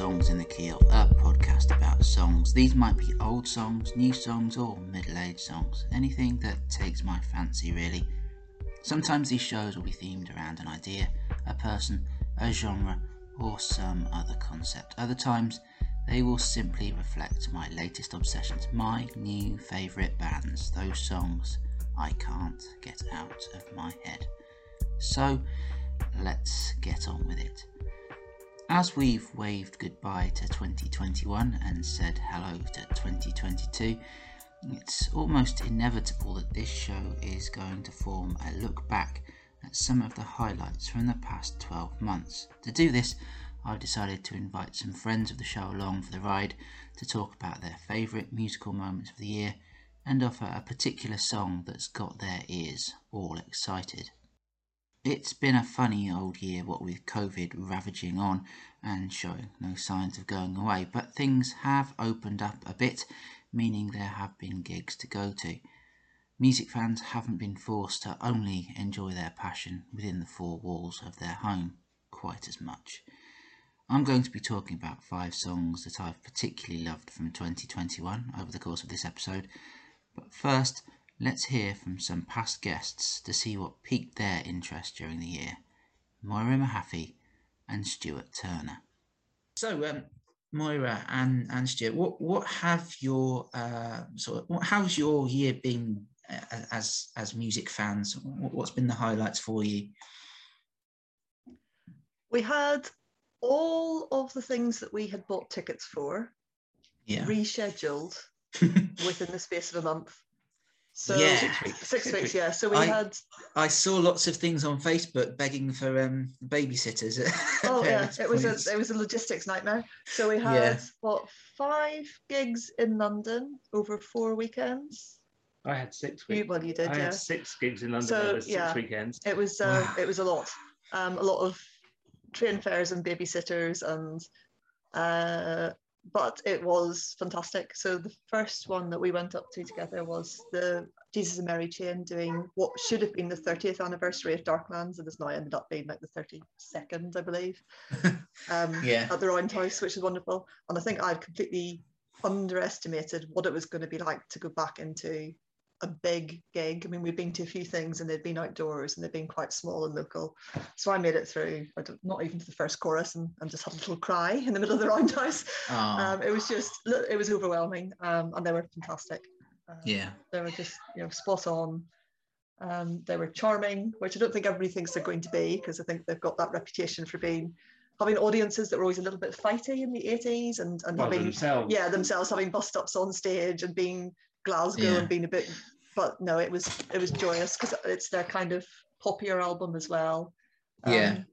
Songs in the Key of, a podcast about songs. These might be old songs, new songs, or middle aged songs. Anything that takes my fancy, really. Sometimes these shows will be themed around an idea, a person, a genre, or some other concept. Other times, they will simply reflect my latest obsessions, my new favourite bands, those songs I can't get out of my head. So, let's get on with it. As we've waved goodbye to 2021 and said hello to 2022, it's almost inevitable that this show is going to form a look back at some of the highlights from the past 12 months. To do this, I've decided to invite some friends of the show along for the ride to talk about their favourite musical moments of the year and offer a particular song that's got their ears all excited. It's been a funny old year, what with COVID ravaging on and showing no signs of going away, but things have opened up a bit, meaning there have been gigs to go to. Music fans haven't been forced to only enjoy their passion within the four walls of their home quite as much. I'm going to be talking about five songs that I've particularly loved from 2021 over the course of this episode, but first, Let's hear from some past guests to see what piqued their interest during the year. Moira Mahaffey and Stuart Turner. So, um, Moira and, and Stuart, what, what have your uh, sort of, what, how's your year been uh, as as music fans? What's been the highlights for you? We had all of the things that we had bought tickets for yeah. rescheduled within the space of a month. So yeah, six weeks, six weeks yeah. So we I, had. I saw lots of things on Facebook begging for um, babysitters. oh yeah, it was a it was a logistics nightmare. So we had yeah. what five gigs in London over four weekends. I had six weeks. You, well, you did. I yeah. had six gigs in London so, over six yeah, weekends. It was uh, it was a lot. Um, a lot of train fares and babysitters and uh, but it was fantastic. So the first one that we went up to together was the Jesus and Mary chain doing what should have been the 30th anniversary of Darklands and has now ended up being like the 32nd, I believe. Um, yeah. At the Roundhouse, which is wonderful. And I think I'd completely underestimated what it was going to be like to go back into a big gig. I mean, we've been to a few things and they've been outdoors and they've been quite small and local. So I made it through, not even to the first chorus, and, and just had a little cry in the middle of the roundhouse. Um, it was just, it was overwhelming, um, and they were fantastic. Um, yeah, they were just, you know, spot on. Um, they were charming, which I don't think everybody thinks they're going to be, because I think they've got that reputation for being having audiences that were always a little bit fighty in the 80s and, and well, having themselves. yeah themselves having bust ups on stage and being Glasgow Yeah. and being a bit, but no, it was it was joyous because it's their kind of poppier album as well. Yeah. Um,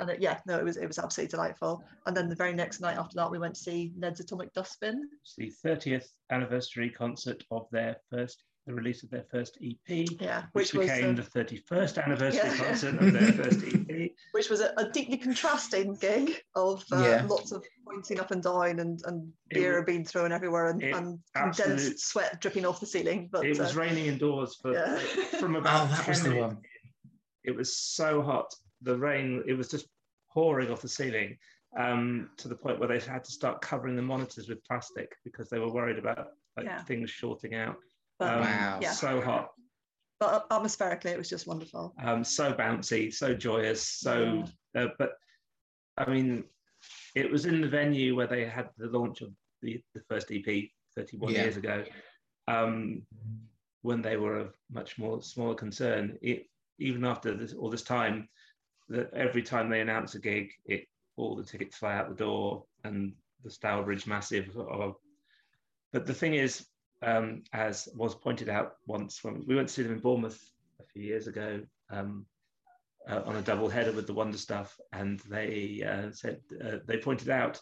and it, yeah, no, it was it was absolutely delightful. And then the very next night after that, we went to see Ned's Atomic Dustbin. It's the 30th anniversary concert of their first, the release of their first EP, Yeah, which, which, was became the 31st anniversary Yeah. concert of their first EP. which was a, a deeply contrasting gig of uh, Yeah. lots of pointing up and down and, and beer wa- being thrown everywhere and, it and absolute- condensed sweat dripping off the ceiling. But It was uh, raining indoors for yeah. from about Oh, that was the one. It was so hot. The rain, it was just pouring off the ceiling um, to the point where they had to start covering the monitors with plastic because they were worried about like Yeah. things shorting out. But, Um, Wow. yeah. So hot, but atmospherically, it was just wonderful. um, so bouncy, so joyous, so. Uh, but I mean, it was in the venue where they had the launch of the, the first EP 31 Yeah. years ago, um, when they were a much more smaller concern. It, even after this, all this time, that every time they announce a gig, it all the tickets fly out the door, and the Stourbridge Massive. Are, but the thing is, um, as was pointed out once when we went to see them in Bournemouth a few years ago, um, uh, on a double header with the Wonder Stuff, and they uh, said uh, they pointed out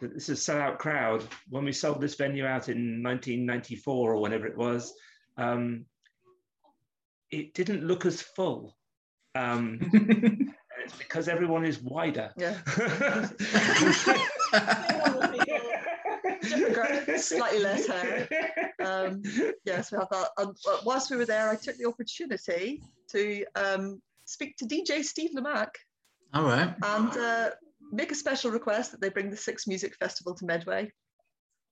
that this is a sellout crowd. When we sold this venue out in 1994 or whenever it was, um, it didn't look as full. Um, it's because everyone is wider. Yeah. Slightly less hair. Um, yes, we had that. And uh, whilst we were there, I took the opportunity to um, speak to DJ Steve Lamacq All right. and uh, make a special request that they bring the Six Music Festival to Medway,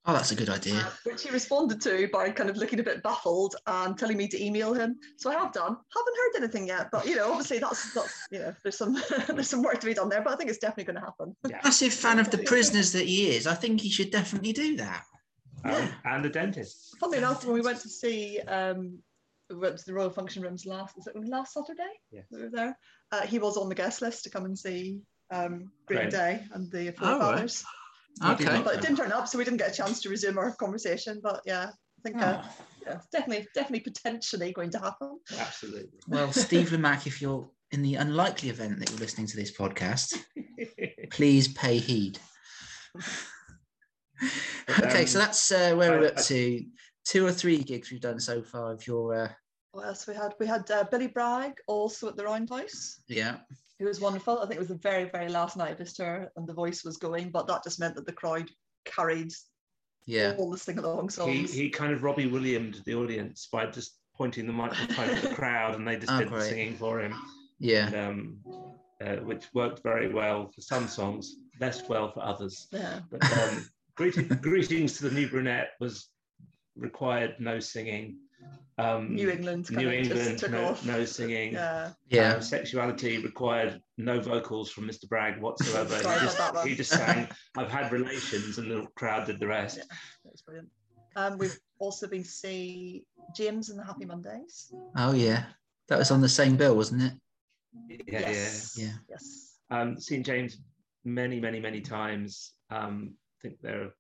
Oh, that's a good idea. which he responded to by kind of looking a bit baffled and telling me to email him. So I have done. Haven't heard anything yet, but you know, obviously that's that's you know, there's some there's some work to be done there, but I think it's definitely going to happen. Yeah. Massive fan of the prisoners that he is. I think he should definitely do that. Um, and the dentist. Funnily enough, when we went to see um, we went to the Royal Function Rooms last is it last Saturday? Yes. We were there. Uh, he was on the guest list to come and see um, Green Great. Day and the Oh, right. Forefathers. Okay. But it didn't turn up, so we didn't get a chance to resume our conversation. But yeah, I think uh, Oh. yeah, definitely, definitely, potentially going to happen. Absolutely. Well, Steve Lamacq, if you're in the unlikely event that you're listening to this podcast, please pay heed. okay, so Um, that's uh, where we're I- up to. Two or three gigs we've done so far. If you're, uh, What else we had? We had uh, Billy Bragg also at the Roundhouse. yeah, It was wonderful. I think it was the very, very last night of his tour, and the voice was going, but that just meant that the crowd carried yeah, all the sing-along he, songs. he kind of Robbie Williams the audience by just pointing the microphone at the crowd and they just Oh, did the singing for him, yeah. and, um, uh, which worked very well for some songs, less well for others. yeah. But um, greeting, greetings to the new brunette was required no singing. Um, New England New England, just took no, off. no singing. Yeah. Yeah, Uh, sexuality required no vocals from Mr. Bragg whatsoever. Sorry he, just, he just sang, I've had relations, and the crowd did the rest. Yeah. That was brilliant. Um, we've also been to see James and the Happy Mondays. oh yeah, that was on the same bill, wasn't it? Yeah, yes. yeah. Yes. Um, seen James many, many, many times. Um, I think they're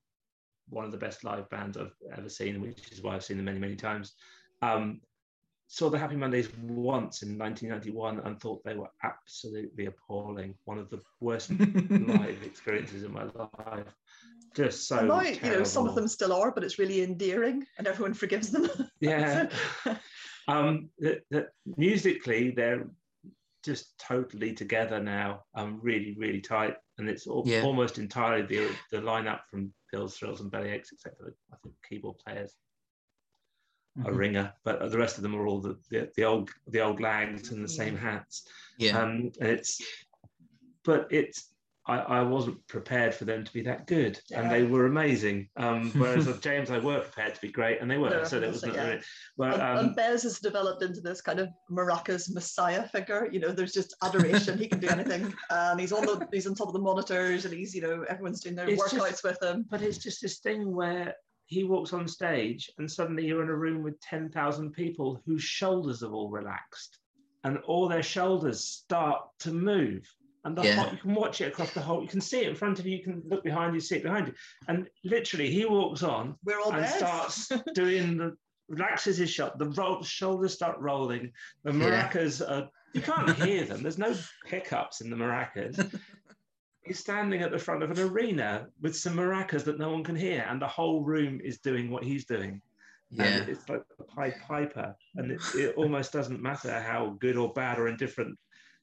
one of the best live bands I've ever seen, which is why I've seen them many, many times. Um, saw the Happy Mondays once in 1991 and thought they were absolutely appalling. One of the worst live experiences in my life. Just so And now, you know, some of them still are, but it's really endearing and everyone forgives them. Yeah. um, the, the, musically, they're just totally together now. Um, really, really tight, and it's al- Yeah. almost entirely the the lineup from Pills, Thrills, and Bellyaches, except for the, I think keyboard players, a Mhm. ringer, but the rest of them are all the, the, the old the old lags and the same hats. Yeah, Um, and it's, but it's. I, I wasn't prepared for them to be that good, and they were amazing. Um, whereas with James, I were prepared to be great, and they were. So there was not yeah. really- But and, um, and Bez has developed into this kind of maracas messiah figure. You know, there's just adoration. he can do anything, and he's on the he's on top of the monitors, and he's you know everyone's doing their workouts just- with him. but it's just this thing where he walks on stage and suddenly you're in a room with 10,000 people whose shoulders have all relaxed and all their shoulders start to move. And the Yeah. whole, you can watch it across the whole, you can see it in front of you, you can look behind you, see it behind you. And literally, he walks on We're all and Bez. starts doing the, relaxes his shot, the ro- shoulders start rolling, the Yeah. maracas are, you can't hear them, there's no pickups in the maracas. He's standing at the front of an arena with some maracas that no one can hear, and the whole room is doing what he's doing. yeah, And it's like a Pied Piper, and it, it almost doesn't matter how good or bad or indifferent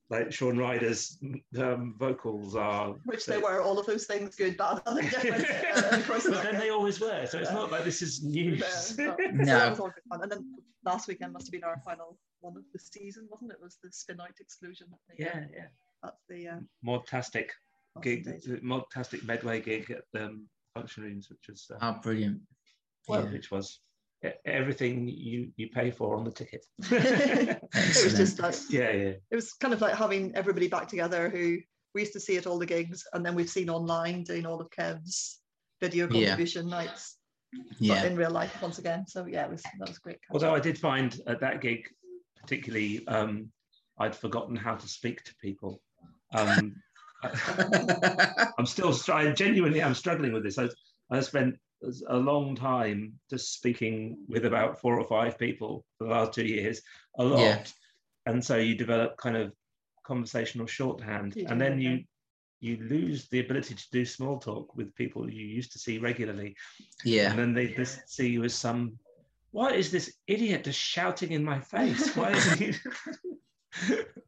like Shaun Ryder's um, vocals are. Which they were, all of those things, good, bad, and different. uh, across but then they always were, so it's not like this is news. No, no. No. So that was all good fun. And then last weekend must have been our final one of the season, wasn't it? It was the Spin Out Exclusion. the, yeah, yeah. That's the uh, Modtastic last gig, days. the Modtastic Medway gig at the um, function rooms, which was uh, oh, brilliant. Well, yeah. which was everything you you pay for on the ticket. it was just like yeah, yeah. it was kind of like having everybody back together who we used to see at all the gigs and then we've seen online doing all of Kev's video Yeah. contribution nights but yeah, in real life once again. So yeah, it was that was great. Although I did find at that gig, particularly, um, I'd forgotten how to speak to people. Um, I'm still, str- I genuinely am struggling with this. I, I spent a long time just speaking with about four or five people for the last two years, a lot. Yeah. And so you develop kind of conversational shorthand, You and then you you lose the ability to do small talk with people you used to see regularly. yeah. And then they just see you as some, what is this idiot just shouting in my face? Why is he?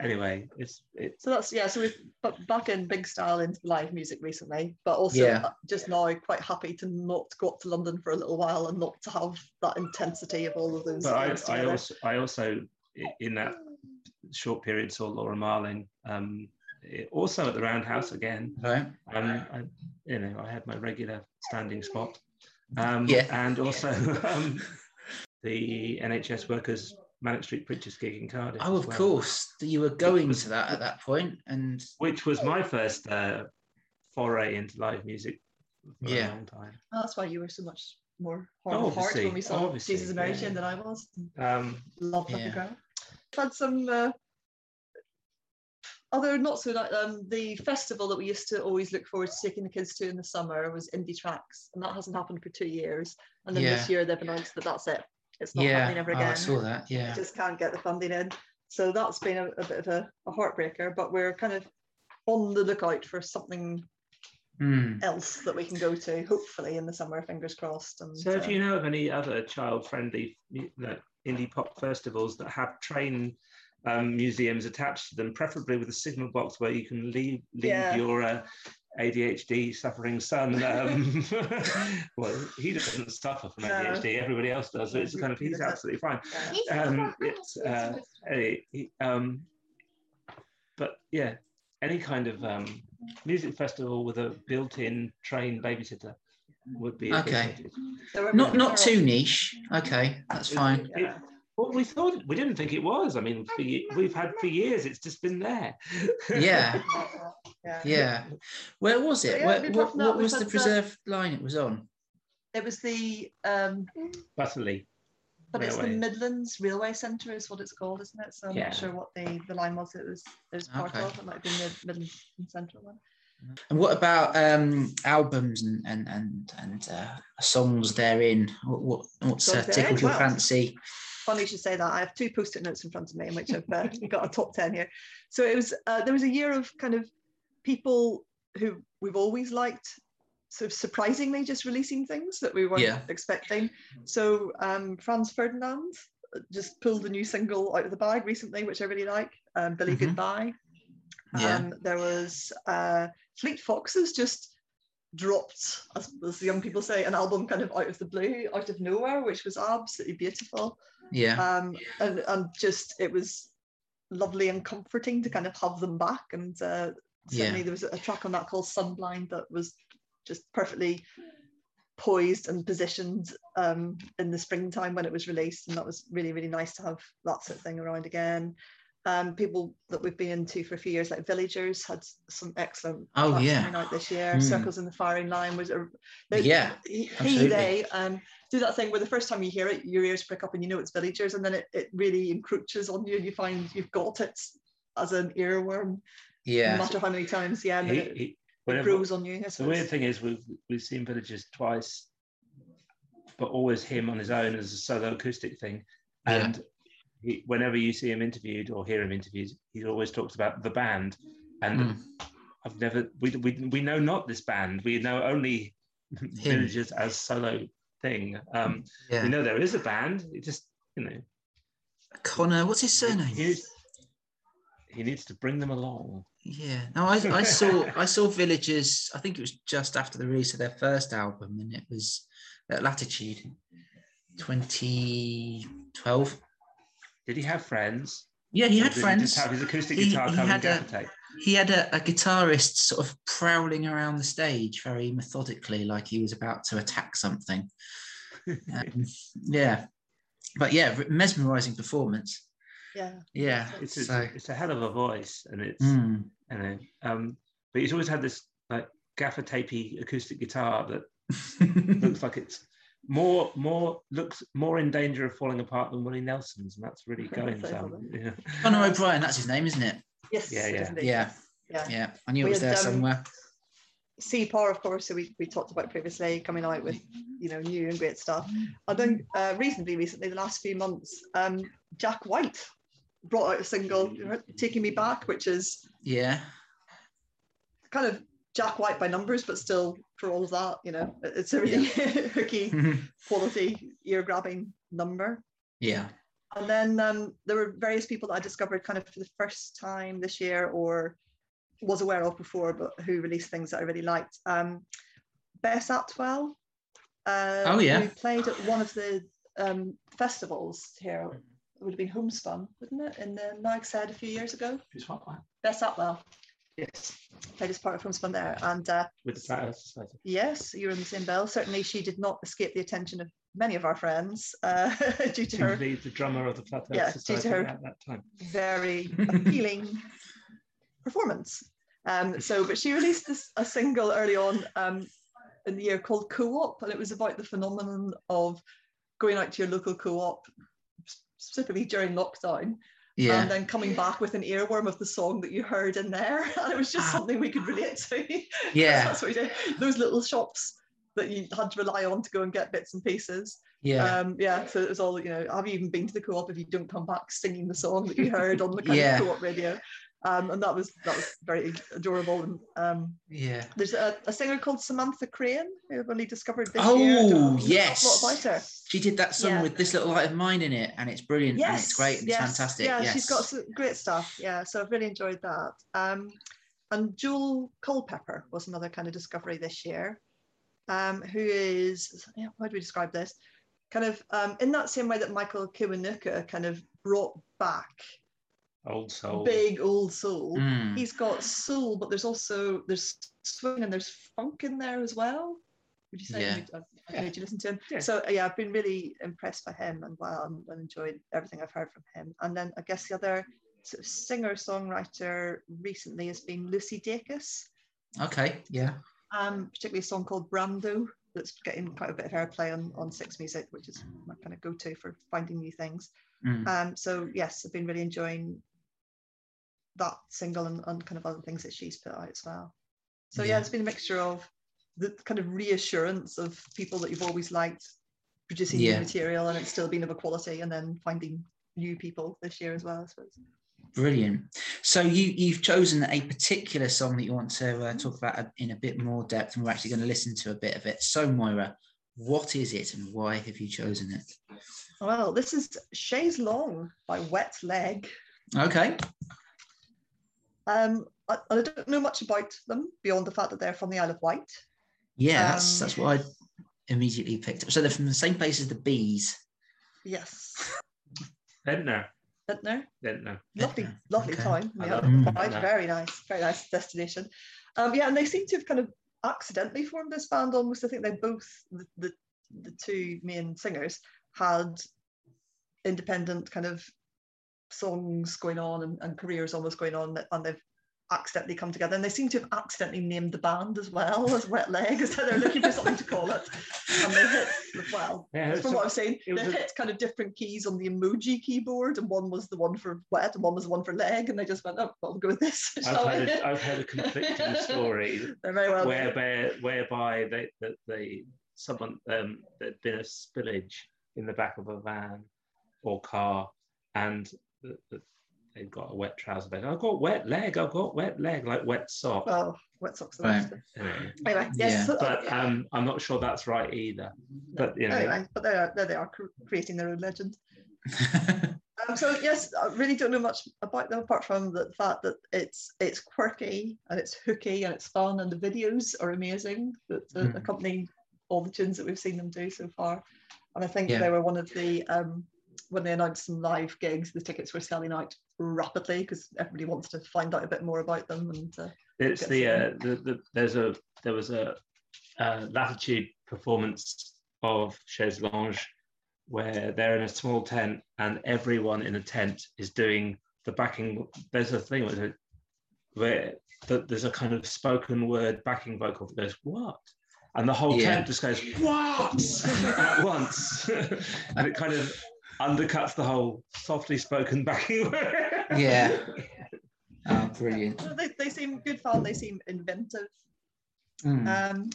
Anyway, it's it's So that's yeah. So we've back in big style into live music recently, but also Yeah. uh, just now quite happy to not go up to London for a little while and not to have that intensity of all of those. but I, things I together. also I also in that short period saw Laura Marling um, also at the Roundhouse again. Right. Um, I, you know, I had my regular standing spot. Um, Yeah. And also um, the NHS Workers Manic Street Preachers gig in Cardiff. Oh, of well, course. You were going to that at that point, and Which was my first uh, foray into live music for Yeah. a long time. Oh, that's why you were so much more hard of heart when we saw obviously, Jesus and Mary yeah. Chain than I was. Um, Love that Yeah. girl. Had some uh, other not so like um, the festival that we used to always look forward to taking the kids to in the summer was Indie Tracks, and that hasn't happened for two years. And then this year they've announced that that's it. It's not yeah, happening ever oh, again. I saw that. Yeah. just can't get the funding in. So that's been a, a bit of a, a heartbreaker, but we're kind of on the lookout for something Mm. else that we can go to, hopefully in the summer, fingers crossed. And so, if uh, you know of any other child-friendly mu- like, indie pop festivals that have train um, museums attached to them, preferably with a signal box where you can leave, leave Yeah. your uh, ADHD suffering son. Um, well, he doesn't suffer from No. ADHD; everybody else does. So it's kind of he's absolutely fine. yeah. Um, it's uh, a- he- um, but yeah, any kind of um, music festival with a built-in trained babysitter would be Okay. So Not not too niche. Okay, that's fine. Yeah. Well, we thought we didn't think it was. I mean, for, we've had for years. It's just been there. Yeah, yeah. yeah. Where was it? Yeah, Where, we've what what was the had, uh, preserved line it was on? It was the, um, Butterley. but it's the Midlands Railway Centre is what it's called, isn't it? So I'm Yeah. not sure what the, the line was it was, it was part Okay. of. It might have been the Midlands and Central one. And what about um, albums and and and and uh, songs therein? What, what what's uh, tickled your Well, fancy? Funny you should say that. I have two post-it notes in front of me in which I've uh, got a top 10 here. So it was, uh, there was a year of kind of people who we've always liked sort of surprisingly just releasing things that we weren't Yeah. expecting. So um, Franz Ferdinand just pulled a new single out of the bag recently, which I really like, um, Billy Mhm. Goodbye. Yeah. Um, there was uh, Fleet Foxes just dropped, as, as the young people say, an album kind of out of the blue, out of nowhere, which was absolutely beautiful Yeah, um, and, and just it was lovely and comforting to kind of have them back. And uh, certainly Yeah. there was a track on that called Sunblind that was just perfectly poised and positioned um, in the springtime when it was released, and that was really really nice to have that sort of thing around again. Um, people that we've been into for a few years, like Villagers, had some excellent Oh, yeah. coming out this year. Mm. Circles in the Firing Line was a they- Yeah, he, he, absolutely. they um, do that thing where the first time you hear it, your ears prick up and you know it's villagers, and then it, it really encroaches on you, and you find you've got it as an earworm, Yeah, no matter how many times, yeah, and He- it, he- it grows on you. I the weird thing is we've we've seen villagers twice, but always him on his own as a solo acoustic thing. Yeah. He, whenever you see him interviewed or hear him interviewed, he always talks about the band. And Mm. I've never we, we we know not this band. We know only villagers as solo thing. Um, yeah. We know there is a band. It just you know Conor, what's his surname? he needs, he needs to bring them along. Yeah, no, I, I saw I saw Villagers. I think it was just after the release of their first album, and it was at Latitude, 2012. Did he have friends? Yeah, he Or had did friends. just have his acoustic He- guitar he covered had a- He had a, a guitarist sort of prowling around the stage very methodically, like he was about to attack something. Um, yeah, but yeah, mesmerizing performance. yeah, Yeah, It's a, so it's a hell of a voice, and it's mm, you know, um, but he's always had this like gaffer tapey acoustic guitar that looks like it's more more looks more in danger of falling apart than Willie Nelson's, and that's really going So some. Yeah. Conor O'Brien. That's his name, isn't it? yes, Yeah, yeah. Yeah, yeah. yeah. I knew it was had, there um, somewhere. CPAR, of course, so we, we talked about previously, coming out with you know new and great stuff. I think uh, reasonably recently, the last few months, um, Jack White brought out a single, "Taking Me Back," which is Yeah, kind of Jack White by numbers, but still for all of that, you know, it's a really hooky, quality, ear-grabbing number. yeah, And then um, there were various people that I discovered kind of for the first time this year or was aware of before, but who released things that I really liked. Um, Bess Atwell. Uh, Oh, yeah. Who played at one of the um, festivals here. It would have been Homespun, wouldn't it? In the Nag said a few years ago. Who's what, what? Bess Atwell. Yes, Played as part of Homespun there. And uh, with the Flat Society. yes, you were in the same bill. Certainly, she did not escape the attention of many of our friends uh, due to her Simply the drummer of the Flat Earth Yeah, due to her- at that time. very appealing performance. Um, so, but she released this, a single early on um, in the year called Co-op, and it was about the phenomenon of going out to your local co-op, specifically during lockdown, Yeah. and then coming back with an earworm of the song that you heard in there, and it was just Ah. something we could relate to. Yeah. That's what we did. Those little shops that you had to rely on to go and get bits and pieces. Yeah. Um, yeah, so it was all, you know, have you even been to the co-op if you don't come back singing the song that you heard on the kind Yeah. of co-op radio? Um, and that was that was very adorable. And um, yeah. there's a, a singer called Samantha Crain who I've only discovered this year. Oh yes. awful lot about her. She did that song Yeah. with this little light of mine in it, and it's brilliant and Yes, it's great and yes, it's fantastic. Yeah, yes. she's got some great stuff. Yeah, so I've really enjoyed that. Um, and Joel Culpepper was another kind of discovery this year, um, who is yeah, how do we describe this? Kind of um, in that same way that Michael Kiwanuka kind of brought back Old soul. big old soul. Mm. He's got soul, but there's also there's swing and there's funk in there as well. Would you say? Yeah. I've- I've heard you listen to him. Yeah. So yeah, I've been really impressed by him and well, and, enjoyed everything I've heard from him. And then I guess the other sort of singer songwriter recently has been Lucy Dacus, Okay. Yeah. um, particularly a song called Brando that's getting quite a bit of airplay on on Six Music, which is my kind of go-to for finding new things. Mm. Um, so yes, I've been really enjoying that single and, and kind of other things that she's put out as well. So yeah, Yeah. it's been a mixture of the kind of reassurance of people that you've always liked producing Yeah. new material and it's still been of a quality, and then finding new people this year as well. I suppose. Brilliant. So you you've chosen a particular song that you want to uh, talk about in a bit more depth, and we're actually going to listen to a bit of it. So Moira, what is it, and why have you chosen it? Well, this is Chaise Longue by Wet Leg. Okay. Um, I, I don't know much about them beyond the fact that they're from the Isle of Wight. Yeah, that's Um, that's what I immediately picked up. So they're from the same place as the bees. Yes, Ventnor. Vintner. Ventnor. lovely, Vintner, lovely okay. time. I Yeah, love Mm. very nice, very nice destination. Um, yeah, and they seem to have kind of accidentally formed this band almost. I think they both the, the the two main singers had independent kind of songs going on and, and careers almost going on and they've accidentally come together and they seem to have accidentally named the band as well as wet leg so they're looking for something to call it and they hit well Yeah, from so what I've seen, it they was a- hit kind of different keys on the emoji keyboard, and one was the one for wet, and one was the one for leg, and they just went, "Oh, well, we'll go with this." I've heard, a, I've heard a conflicting story well. whereby whereby they that they someone um there'd been a spillage in the back of a van or car and the, the, they've got a wet trouser leg. I've got wet leg. I've got wet leg, like wet sock. Well, wet socks. are Right. nice. Anyway, Anyway, yes. Yeah. but um, I'm not sure that's right either. But you know, anyway, but they are, there they are creating their own legend. Um, so yes, I really don't know much about them apart from the fact that it's it's quirky and it's hooky and it's fun and the videos are amazing that uh, Mm. accompany all the tunes that we've seen them do so far. And I think Yeah. they were one of the um, when they announced some live gigs, the tickets were selling out rapidly because everybody wants to find out a bit more about them. And uh, it's the, uh, the the there's a there was a uh, latitude performance of Chaise Longue where they're in a small tent and everyone in the tent is doing the backing. There's a thing with it where th- there's a kind of spoken word backing vocal that goes what, and the whole Yeah. tent just goes what at once, and it kind of undercuts the whole softly spoken backing word. Yeah. oh, brilliant. they, they seem good fun. They seem inventive. Mm. Um,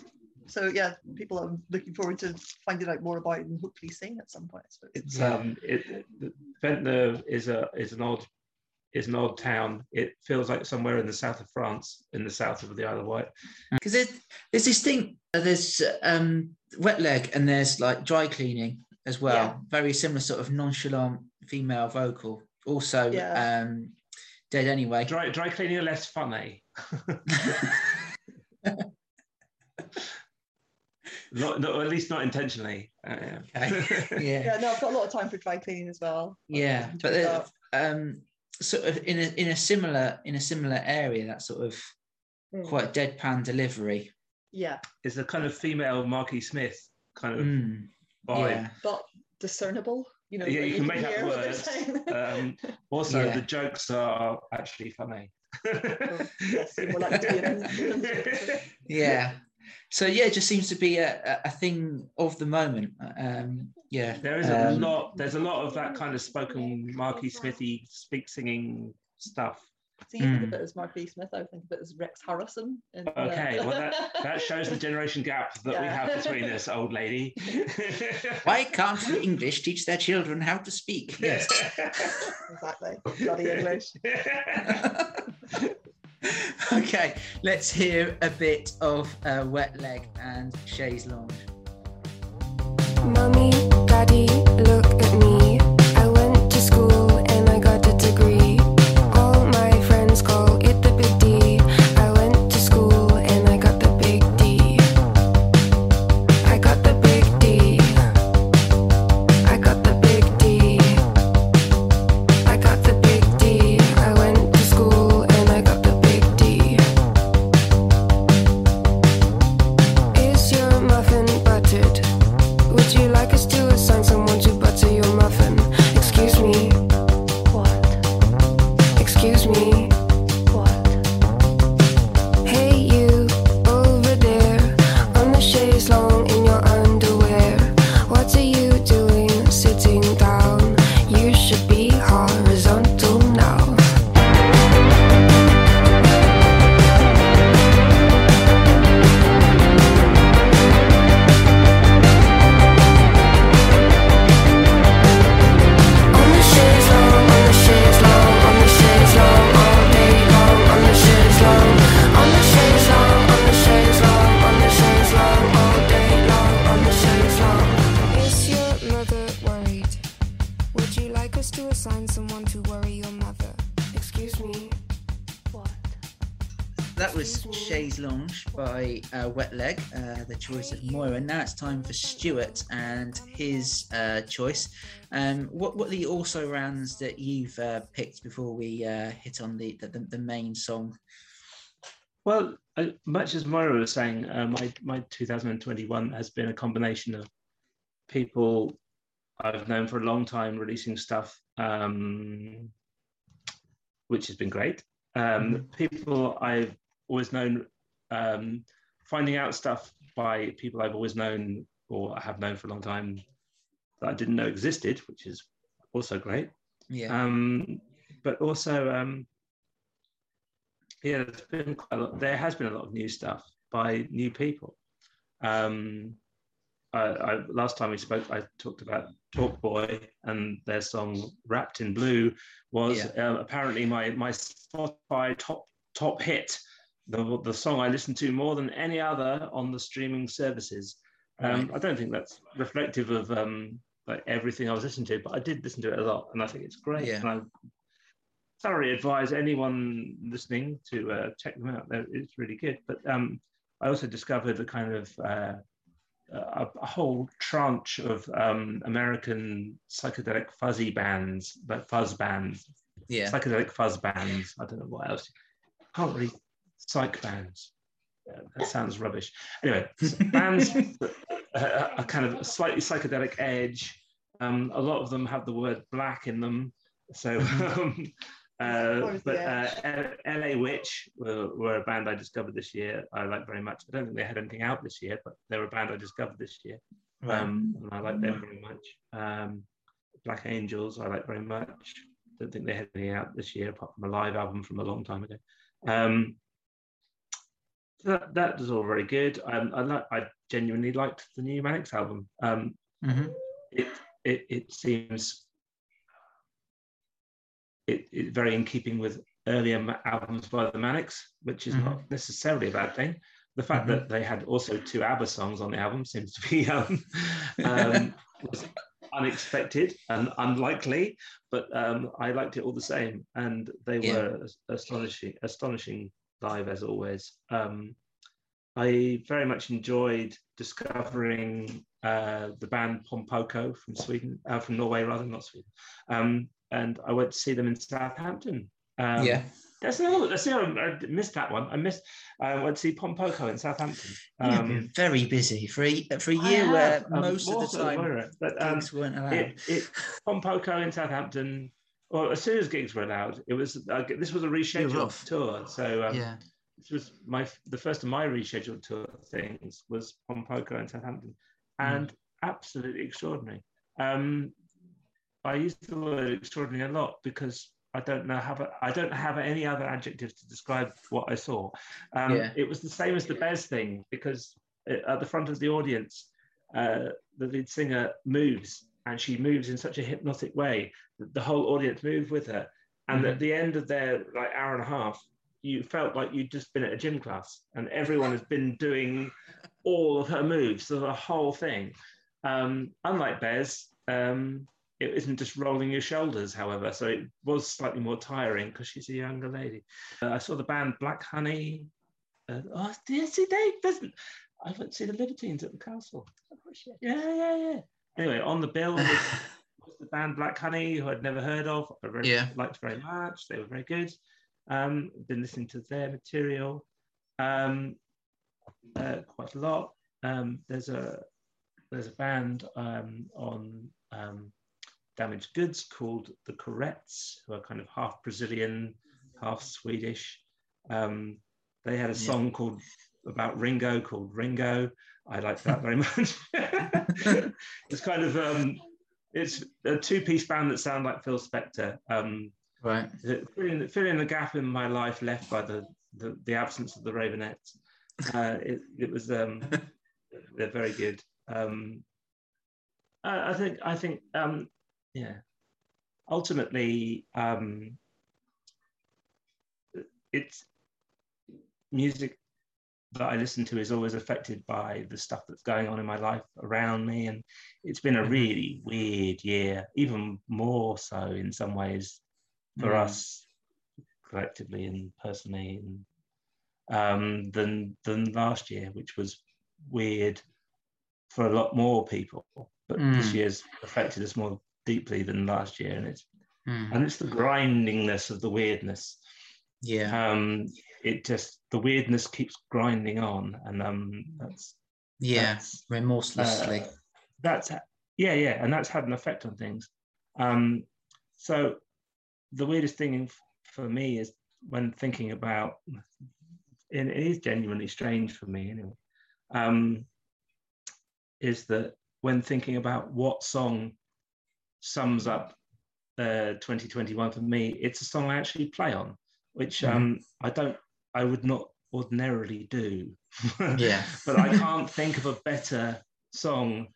so yeah, people are looking forward to finding out more about it and hopefully seeing at some point. I suppose. It's um, it, it- Ventnor is a is an odd is an odd town. It feels like somewhere in the south of France, in the south of the Isle of Wight. Because there's, there's this thing, uh, there's um, wet leg and there's like dry cleaning as well. Yeah. Very similar sort of nonchalant female vocal. Also, Yeah. um, dead anyway. Dry dry cleaning are less funny. Not, not at least not intentionally. Uh, yeah. yeah. Yeah, no, I've got a lot of time for dry cleaning as well. Yeah, but that. the- um, sort of in a in a similar in a similar area, that sort of Mm. quite deadpan delivery. Yeah, It's a kind of female Marky Smith kind of Mm, vibe. yeah. but discernible. You know, Yeah, where you can make hear out what they're words, saying. Um, also, Yeah. the jokes are actually funny. Yes, you're more likely to be an- yeah so yeah it just seems to be a, a- a thing of the moment um yeah There is a um, lot. There's a lot of that kind of spoken Marky Smithy speak singing stuff. So you think of Mm. it as Mark E. Smith, I think of it as Rex Harrison. in, uh, Okay, well that that shows the generation gap that we have between us, old lady. why can't the english teach their children how to speak yes exactly. Bloody English. okay let's hear a bit of uh, wet leg and Chaise Longue. Mommy, Daddy, look the choice of moira. Now it's time for stuart and his uh, choice. Um, what, what are the also rounds that you've uh, picked before we uh, hit on the, the, the main song? Well, uh, much as Moira was saying, uh, my my 2021 has been a combination of people I've known for a long time releasing stuff, um, which has been great. Um, People I've always known, um, finding out stuff by people I've always known or have known for a long time that I didn't know existed, which is also great. yeah Um, but also, um, yeah, there's been quite a lot, there has been a lot of new stuff by new people. Um, I, I, last time we spoke, I talked about Talk Boy and their song "Wrapped in Blue" was uh, apparently my my Spotify top top hit, the the song I listened to more than any other on the streaming services. Um, I don't think that's reflective of um, like everything I was listening to, but I did listen to it a lot, and I think it's great. Yeah. And I thoroughly advise anyone listening to uh, check them out. It's really good. But um, I also discovered a kind of uh, a, a whole tranche of um, American psychedelic fuzzy bands, like fuzz bands, yeah psychedelic fuzz bands. I don't know what else. Can't really psych bands. Yeah, that sounds rubbish. Anyway, bands uh, are kind of a slightly psychedelic edge. Um, a lot of them have the word black in them. So, um, uh, What was the but uh, LA Witch were, were a band I discovered this year. I like very much. I don't think they had anything out this year, but they were a band I discovered this year. Um, and I like them very much. Um, Black Angels, I like very much. Don't think they had anything out this year apart from a live album from a long time ago. That, that was all very good. Um, I, I genuinely liked the new Manics album. Um, Mhm. it, it it seems it, it very in keeping with earlier ma- albums by the Manics, which is not necessarily a bad thing. The fact Mhm. that they had also two ABBA songs on the album seems to be um, um, was unexpected and unlikely, but um, I liked it all the same, and they Yeah. were astonishing, astonishing live as always. Um, I very much enjoyed discovering uh, the band Pom Poko from Sweden, uh, from Norway rather, than not Sweden. Um, and I went to see them in Southampton. Um, yeah. That's no, that's no, I missed that one. I missed. I went to see Pom Poko in Southampton. You've Um, been very busy for a, for a year where most of the time Moira, but um, gigs weren't allowed. it, it Pom Poko in Southampton. Well, as soon as gigs were allowed, it was uh, this was a rescheduled tour. So um, yeah. this was my the first of my rescheduled tour things was Pom Poko in Southampton, Mm. and absolutely extraordinary. Um, I use the word extraordinary a lot because I don't know have I don't have any other adjectives to describe what I saw. Um, Yeah. It was the same as the Bez thing because uh, at the front of the audience, uh, the lead singer moves and she moves in such a hypnotic way that the whole audience moved with her. And Mhm. at the end of their like hour and a half, you felt like you'd just been at a gym class and everyone has been doing all of her moves, so the whole thing. Um, unlike Bez, um, it isn't just rolling your shoulders, however, so it was slightly more tiring because she's a younger lady. Uh, I saw the band Black Honey. Uh, oh, yeah, see, they doesn't. I went to see the Libertines at the castle. Yeah, yeah, yeah. Anyway, on the bill was, was the band Black Honey, who I'd never heard of. I very, Yeah. liked very much. They were very good. Um, been listening to their material um, uh, quite a lot. Um, there's a there's a band um, on um, Damaged Goods called the Courettes, who are kind of half Brazilian, half Swedish. Um, they had a Yeah. song called about Ringo called Ringo. I like that very much. it's kind of um, it's a two-piece band that sound like Phil Spector. Um, Right. filling, filling the gap in my life left by the the, the absence of the Raveonettes. Uh, it, it was um, they're very good. Um, I, I think I think um, yeah. Ultimately, um, it's music that I listen to is always affected by the stuff that's going on in my life around me, and it's been a Mhm. really weird year, even more so in some ways for Mm. us collectively and personally and, um, than than last year, which was weird for a lot more people. But this Mm. year's affected us more deeply than last year, and it's Mm. and it's the grindingness of the weirdness. Yeah. Um, it just the weirdness keeps grinding on, and um, that's Yeah. that's, Remorselessly. uh, that's yeah, yeah, and that's had an effect on things. Um, so the weirdest thing for me is when thinking about, and it is genuinely strange for me anyway, um, is that when thinking about what song sums up uh, 2021 for me, it's a song I actually play on, which Mhm. um, I don't, I would not ordinarily do. Yeah. but I can't think of a better song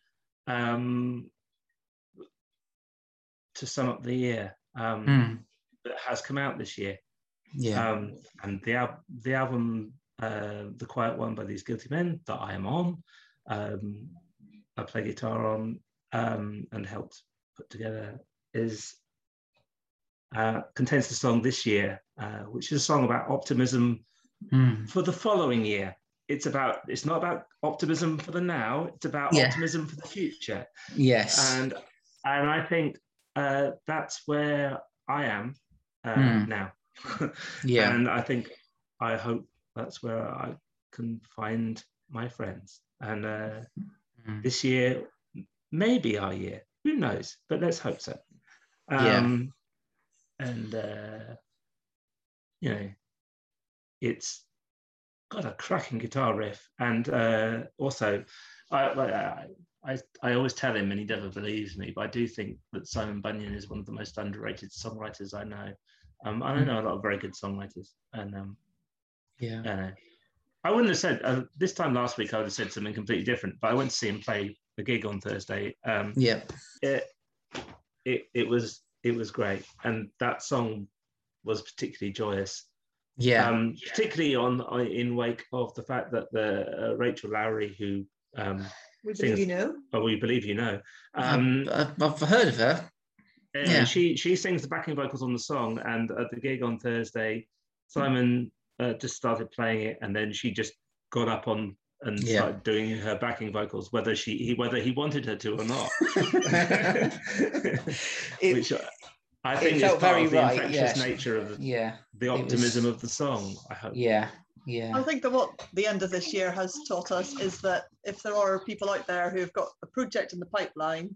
um, to sum up the year um, Mm. that has come out this year. Yeah. Um, and the, al- the album, uh, The Quiet One by These Guilty Men, that I am on, um, I play guitar on um, and helped put together, is uh, contains the song this year, uh, which is a song about optimism Mm. for the following year. It's about it's not about optimism for the now. It's about Yeah. optimism for the future. Yes. And and I think uh, that's where I am uh, Hmm. now. yeah. And I think I hope that's where I can find my friends. And uh, Mm. this year may be our year. Who knows? But let's hope so. Yeah. Um, And uh, you know, it's got a cracking guitar riff, and uh, also, I, I I I always tell him, and he never believes me, but I do think that Simon Bunyan is one of the most underrated songwriters I know. Um, I Hmm. know a lot of very good songwriters, and um, yeah. uh, I wouldn't have said uh, this time last week. I would have said something completely different, but I went to see him play a gig on Thursday. Um, Yeah. it, it it was it was great, and that song was particularly joyous. Yeah. Um, particularly on on- in wake of the fact that the uh, Rachel Lowry, who um, We Sing believe you know. oh, we believe you know, um, I've, I've heard of her. yeah. she she sings the backing vocals on the song, and at the gig on Thursday, Simon uh, just started playing it, and then she just got up on and Yeah. started doing her backing vocals, whether she he, whether he wanted her to or not. It- Which I It think it's part very of the right, infectious yes. nature of the, Yeah, the was- optimism of the song. I hope. yeah, yeah, I think that what the end of this year has taught us is that if there are people out there who've got a project in the pipeline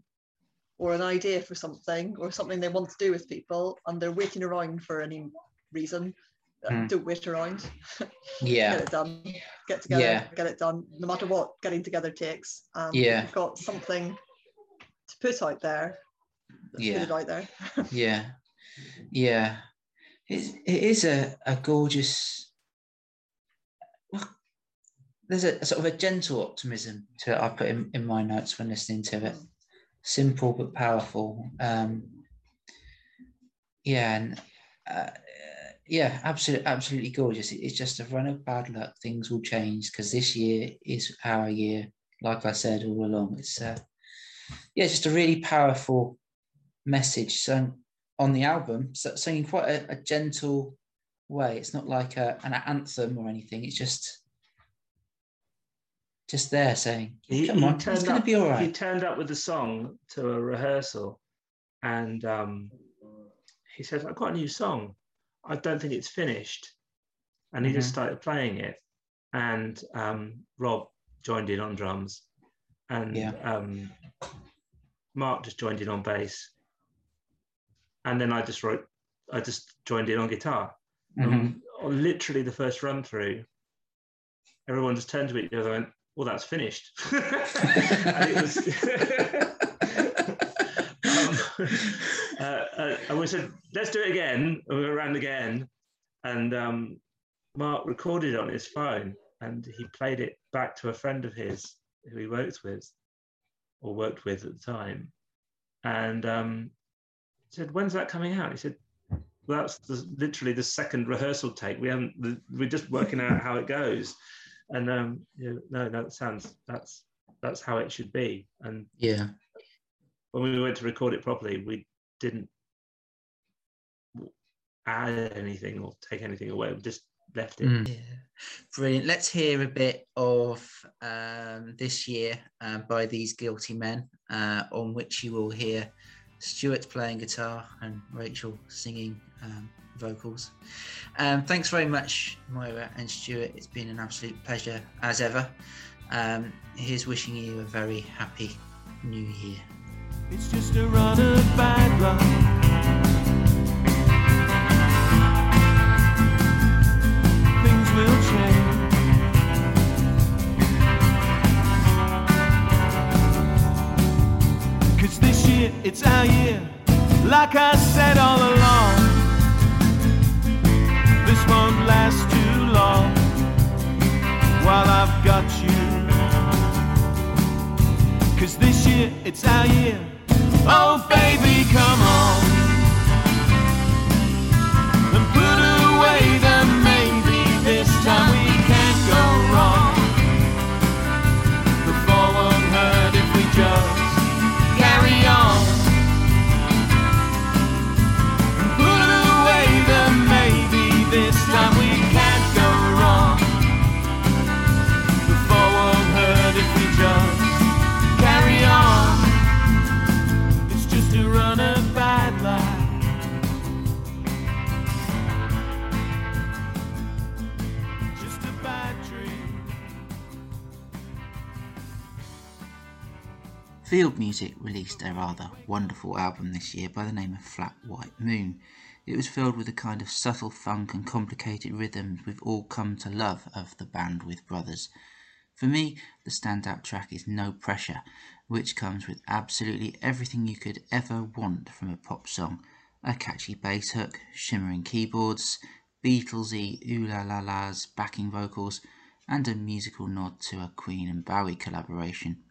or an idea for something or something they want to do with people and they're waiting around for any reason, Mm. don't wait around. yeah, Get it done. Get together, Yeah. get it done, no matter what getting together takes. And Yeah. you've got something to put out there, let's Yeah. out there. yeah, yeah. It's, it is a, a gorgeous. Well, there's a, a sort of a gentle optimism to it. I put in, in my notes when listening to it. Simple but powerful. Um, yeah, and uh, yeah, absolutely, absolutely gorgeous. It- It's just a run of bad luck. Things will change because this year is our year. Like I said all along, it's uh, yeah, just a really powerful message sung on the album, so, sung in quite a, a gentle way. It's not like a, an anthem or anything. It's just just there saying, He- "Come he on, it's going to be all right." He turned up with the song to a rehearsal, and um, he said, "I've got a new song. I don't think it's finished," and he just Mhm. started playing it, and um, Rob joined in on drums, and Yeah. um, Mark just joined in on bass, and then I just wrote, I just joined in on guitar. Mhm. Um, literally the first run through, everyone just turned to each other and went, "Well, that's finished." and was. um, uh, uh, and we said, "Let's do it again." And we ran again, and um, Mark recorded it on his phone, and he played it back to a friend of his who he worked with, or worked with at the time, and um, said, "When's that coming out?" He said, well, that's the, literally the second rehearsal take. We haven't. the- We're just working out how it goes, and um, you know, no, that sounds that's that's how it should be. And yeah, when we went to record it properly, we didn't add anything or take anything away. We just left it. Mm. Yeah. Brilliant. Let's hear a bit of um, this year um, by these guilty men, uh, on which you will hear Stuart playing guitar and Rachel singing um, vocals. Um, thanks very much, Moira and Stuart. It's been an absolute pleasure as ever. Um, here's wishing you a very happy new year. It's just a run of bad luck. Things will change. Cause this year, it's our year. Like I said all along, this won't last too long while I've got you. Cause this year, it's our year. Oh, baby, come on. Field Music released a rather wonderful album this year by the name of Flat White Moon. It was filled with a kind of subtle funk and complicated rhythms we've all come to love of the Bandwidth Brothers. For me, the standout track is No Pressure, which comes with absolutely everything you could ever want from a pop song a catchy bass hook, shimmering keyboards, Beatlesy ooh la la la's backing vocals, and a musical nod to a Queen and Bowie collaboration.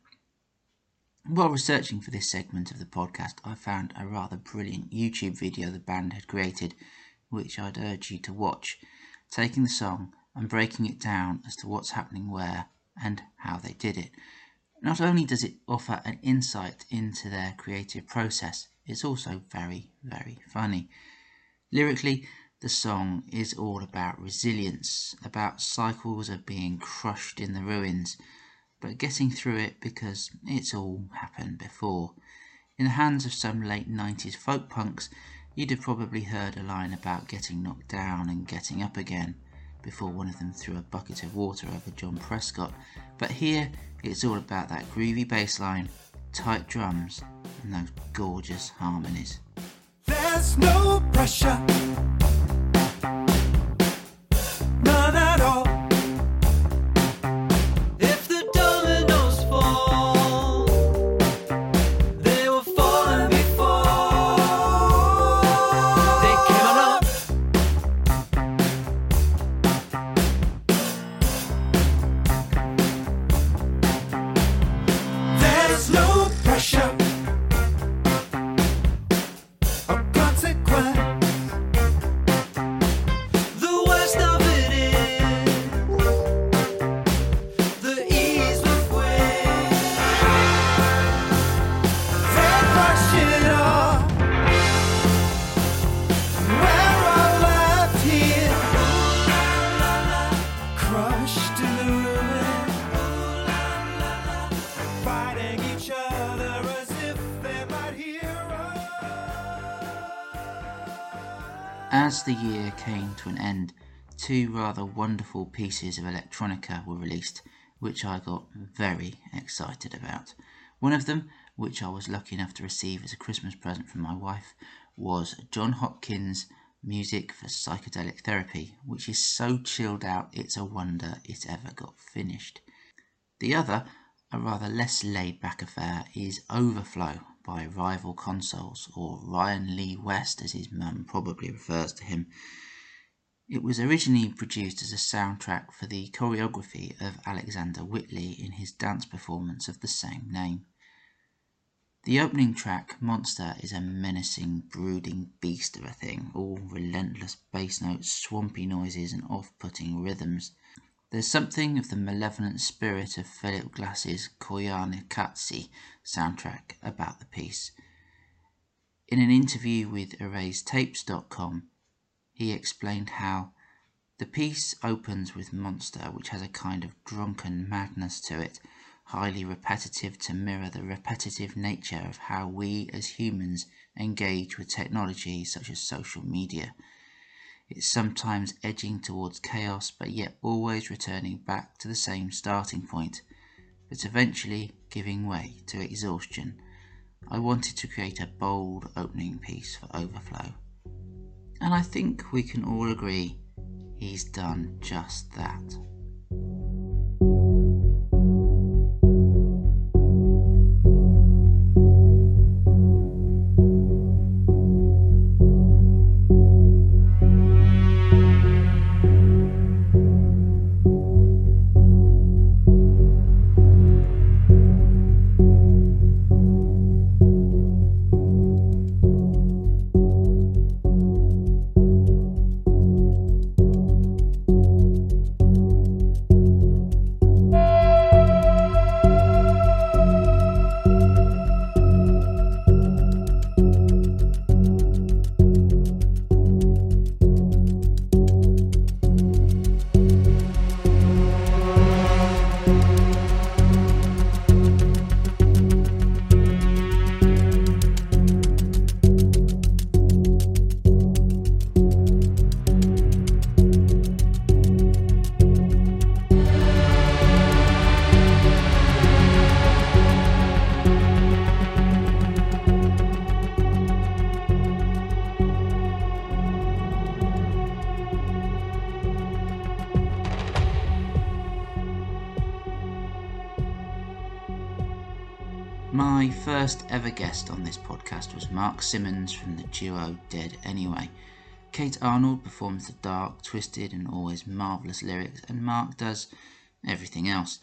While researching for this segment of the podcast, I found a rather brilliant YouTube video the band had created, which I'd urge you to watch, taking the song and breaking it down as to what's happening where and how they did it. Not only does it offer an insight into their creative process, it's also very, very funny. Lyrically, the song is all about resilience, about cycles of being crushed in the ruins, but getting through it because it's all happened before. In the hands of some late 90s folk punks, you'd have probably heard a line about getting knocked down and getting up again before one of them threw a bucket of water over John Prescott. But here it's all about that groovy bass line, tight drums, and those gorgeous harmonies. There's no pressure. Two rather wonderful pieces of electronica were released, which I got very excited about. One of them, which I was lucky enough to receive as a Christmas present from my wife, was Jon Hopkins' Music for Psychedelic Therapy, which is so chilled out it's a wonder it ever got finished. The other, a rather less laid back affair, is Overflow by Rival Consoles, or Ryan Lee West as his mum probably refers to him. It was originally produced as a soundtrack for the choreography of Alexander Whitley in his dance performance of the same name. The opening track, Monster, is a menacing, brooding beast of a thing, all relentless bass notes, swampy noises, and off putting rhythms. There's something of the malevolent spirit of Philip Glass's Koyaanisqatsi soundtrack about the piece. In an interview with ErasedTapes.com, he explained how the piece opens with Monster, which has a kind of drunken madness to it, highly repetitive to mirror the repetitive nature of how we as humans engage with technology such as social media. It's sometimes edging towards chaos, but yet always returning back to the same starting point, but eventually giving way to exhaustion. I wanted to create a bold opening piece for Overflow. And I think we can all agree he's done just that. My first ever guest on this podcast was Mark Simmons from the duo Dead Anyway. Kate Arnold performs the dark, twisted, and always marvellous lyrics, and Mark does everything else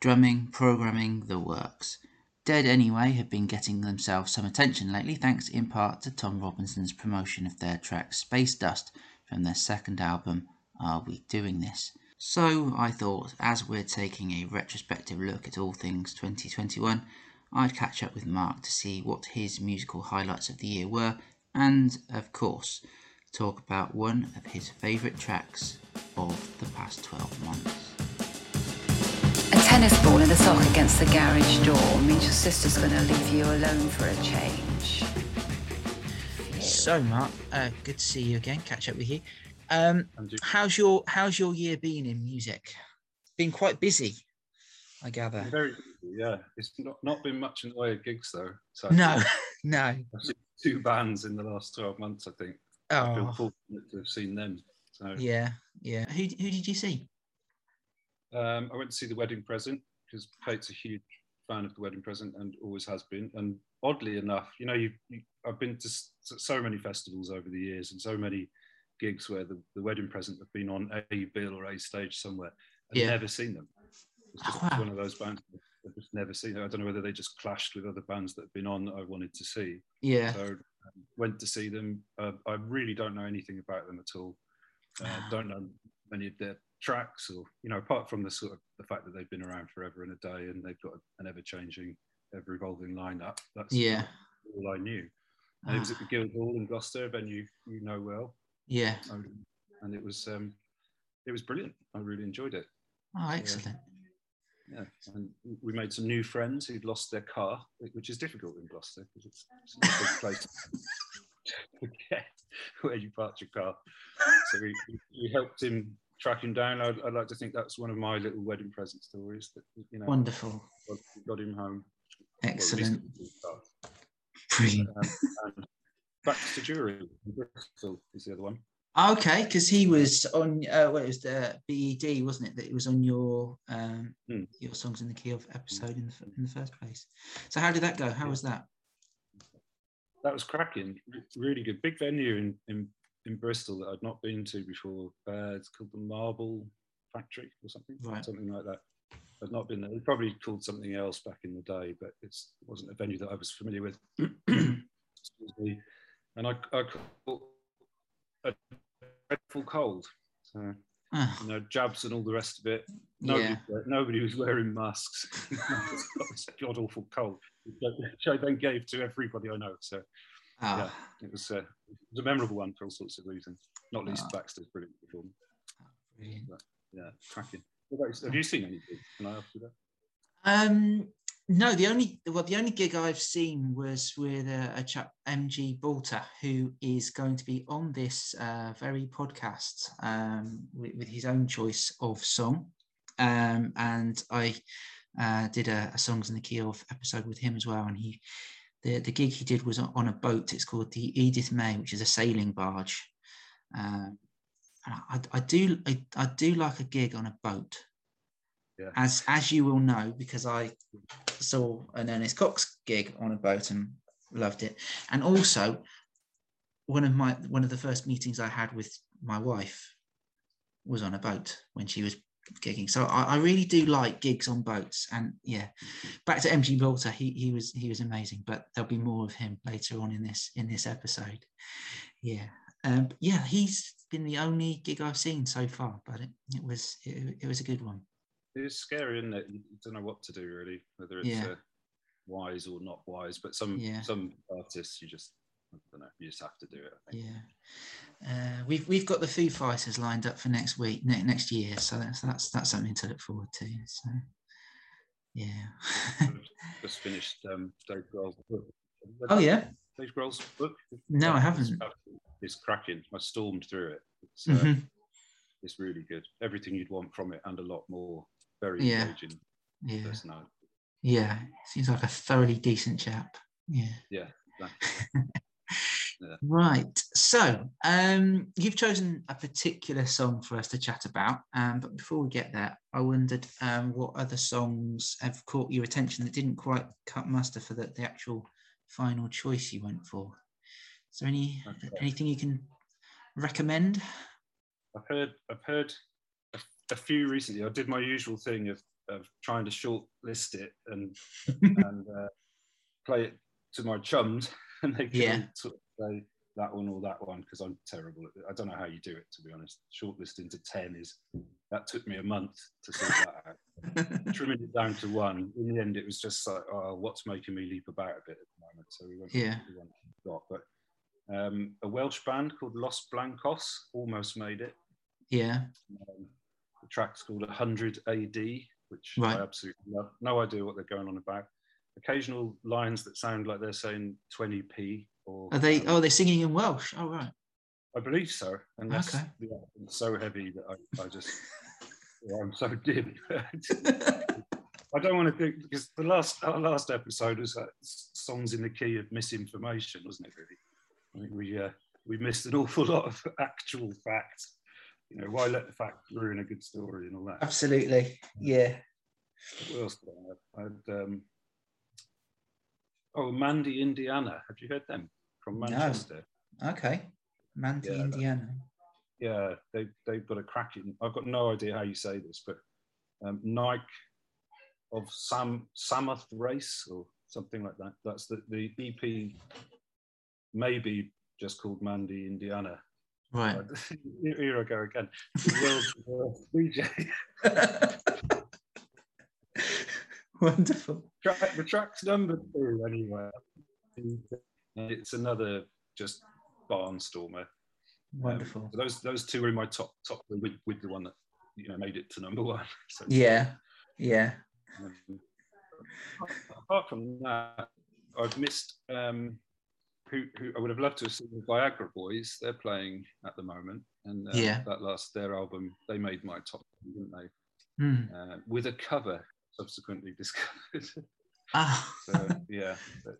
drumming, programming, the works. Dead Anyway have been getting themselves some attention lately, thanks in part to Tom Robinson's promotion of their track Space Dust from their second album, Are We Doing This? So I thought, as we're taking a retrospective look at all things 2021, I'd catch up with Mark to see what his musical highlights of the year were, and of course, talk about one of his favourite tracks of the past 12 months. A tennis ball in the sock against the garage door means your sister's going to leave you alone for a change. So, Mark, uh, good to see you again. Catch up with you. Um, how's your How's your year been in music? Been quite busy, I gather. Very busy, yeah. It's not, not been much in the way of gigs though. So No, no. I've seen two bands in the last 12 months, I think. Oh. I've been fortunate to have seen them. So yeah, yeah. Who Who did you see? um, I went to see The Wedding Present because Kate's a huge fan of The Wedding Present and always has been. And oddly enough, you know, you, you I've been to so many festivals over the years and so many gigs where the, the Wedding Present have been on a bill or a stage somewhere. I've Yeah. never seen them. It's just Oh, wow. one of those bands I've just never seen. I don't know whether they just clashed with other bands that have been on that I wanted to see. Yeah. So um, went to see them. Uh, I really don't know anything about them at all. Uh, Ah. don't know many of their tracks, or you know, apart from the sort of the fact that they've been around forever and a day, and they've got an ever-changing, ever-evolving lineup. That's Yeah. all I knew. And it was at Ah, the Guildhall in Gloucester, a venue you know well, yeah. Um, and it was um, it was brilliant. I really enjoyed it. Oh, excellent. Yeah, and we made some new friends who'd lost their car, which is difficult in Gloucester because it's, it's a big place to forget where you parked your car. So we, we helped him track him down. I'd, I'd like to think that's one of my little wedding present stories that you know Wonderful. got, got him home. Well, Excellent. car. Brilliant. Um, and Baxter Dury Bristol is the other one. Okay, because he was on. Uh, what it was the BED, wasn't it? That it was on your um, Hmm. your songs in the key of episode in the, in the first place. So how did that go? How Yeah. was that? That was cracking. Really good. Big venue in, in, in Bristol that I'd not been to before. Uh, it's called the Marble Factory or something, Right. something like that. I'd not been there. It probably called something else back in the day, but it's, it wasn't a venue that I was familiar with. And I, I caught a dreadful cold. So, Ah, you know, jabs and all the rest of it. Nobody, yeah. nobody was wearing masks. it was god awful cold, which I then gave to everybody I know. So Ah, it was, uh, it was a memorable one for all sorts of reasons. Not least Ah. Baxter's brilliant performance. brilliant. Yeah, cracking. Have you seen anything? Can I ask you that? Um, no, the only well, the only gig I've seen was with a, a chap MG Boulter, who is going to be on this uh, very podcast um, with, with his own choice of song, um, and I uh, did a, a songs in the key of episode with him as well, and he. The, the gig he did was on a boat. It's called the Edith May, which is a sailing barge. Um, I, I do I, I do like a gig on a boat Yeah. as as you will know because I saw an Ernest Cox gig on a boat and loved it, and also one of my one of the first meetings I had with my wife was on a boat when she was gigging. So I, I really do like gigs on boats, and yeah, back to MG Boulter, he he was he was amazing, but there'll be more of him later on in this in this episode. Yeah, um, yeah, he's been the only gig I've seen so far, but it, it was it, it was a good one. It's scary, isn't it? You don't know what to do really, whether it's Yeah. uh, wise or not wise. But some Yeah. some artists, you just I don't know, you just have to do it. Yeah, uh, we've we've got the Foo Fighters lined up for next week, ne- next year, so that's that's that's something to look forward to. So, yeah. Just finished um, Dave Grohl's book. oh yeah. Dave Grohl's book. No, I haven't. It's cracking. I stormed through it. It's, uh, Mhm. it's really good. Everything you'd want from it and a lot more. Very Yeah. engaging Yeah. personality. Yeah. Seems like a thoroughly decent chap. Yeah. Yeah, exactly. Yeah. Right. So, um, you've chosen a particular song for us to chat about. Um, but before we get there, I wondered um, what other songs have caught your attention that didn't quite cut muster for the, the actual final choice you went for. Is there any Okay. anything you can recommend? I've heard I've heard a, few recently. I did my usual thing of, of trying to shortlist it and and uh, play it to my chums, and they can Yeah. sort of say that one or that one because I'm terrible at it. I don't know how you do it to be honest. Shortlisting to ten is that took me a month to sort that out. Trimming it down to one. In the end, it was just like, oh, what's making me leap about a bit at the moment? So we went Yeah. the one got, but. Um, a Welsh band called Los Blancos almost made it. yeah. Um, the track's called 100 AD, which Right. I absolutely love. No idea what they're going on about. Occasional lines that sound like they're saying 20p Or Are they? um, Oh, they're singing in Welsh. Oh, right. I believe so. And that's Okay. the accent's so heavy that I, I just yeah, I'm so dim. I don't want to think because the last our last episode was uh, songs in the key of misinformation, wasn't it? Really, I think we uh, we missed an awful lot of actual facts. You know, why let the fact ruin a good story and all that? Absolutely. Yeah. What else did I have? I had, um, oh, Mandy, Indiana. Have you heard them from Manchester? No. Okay. Mandy, Yeah. Indiana. yeah, they they've got a cracking. I've got no idea how you say this, but um, Nike of Sam Samothrace or something like that. That's the the EP, maybe just called Mandy Indiana. Right. Here here I go again. The world's worst DJ. Wonderful. Track, the track's number two anyway. It's another just barnstormer. Um, Wonderful. so those those two are in my top top with with the one that you know made it to number one. So, Yeah. Yeah. um, apart from that, I've missed um, who, who I would have loved to have seen the Viagra Boys. They're playing at the moment, and uh, Yeah. that last their album they made my top, 10, didn't they? Hmm. Uh, with a cover subsequently discovered. Ah. so yeah, but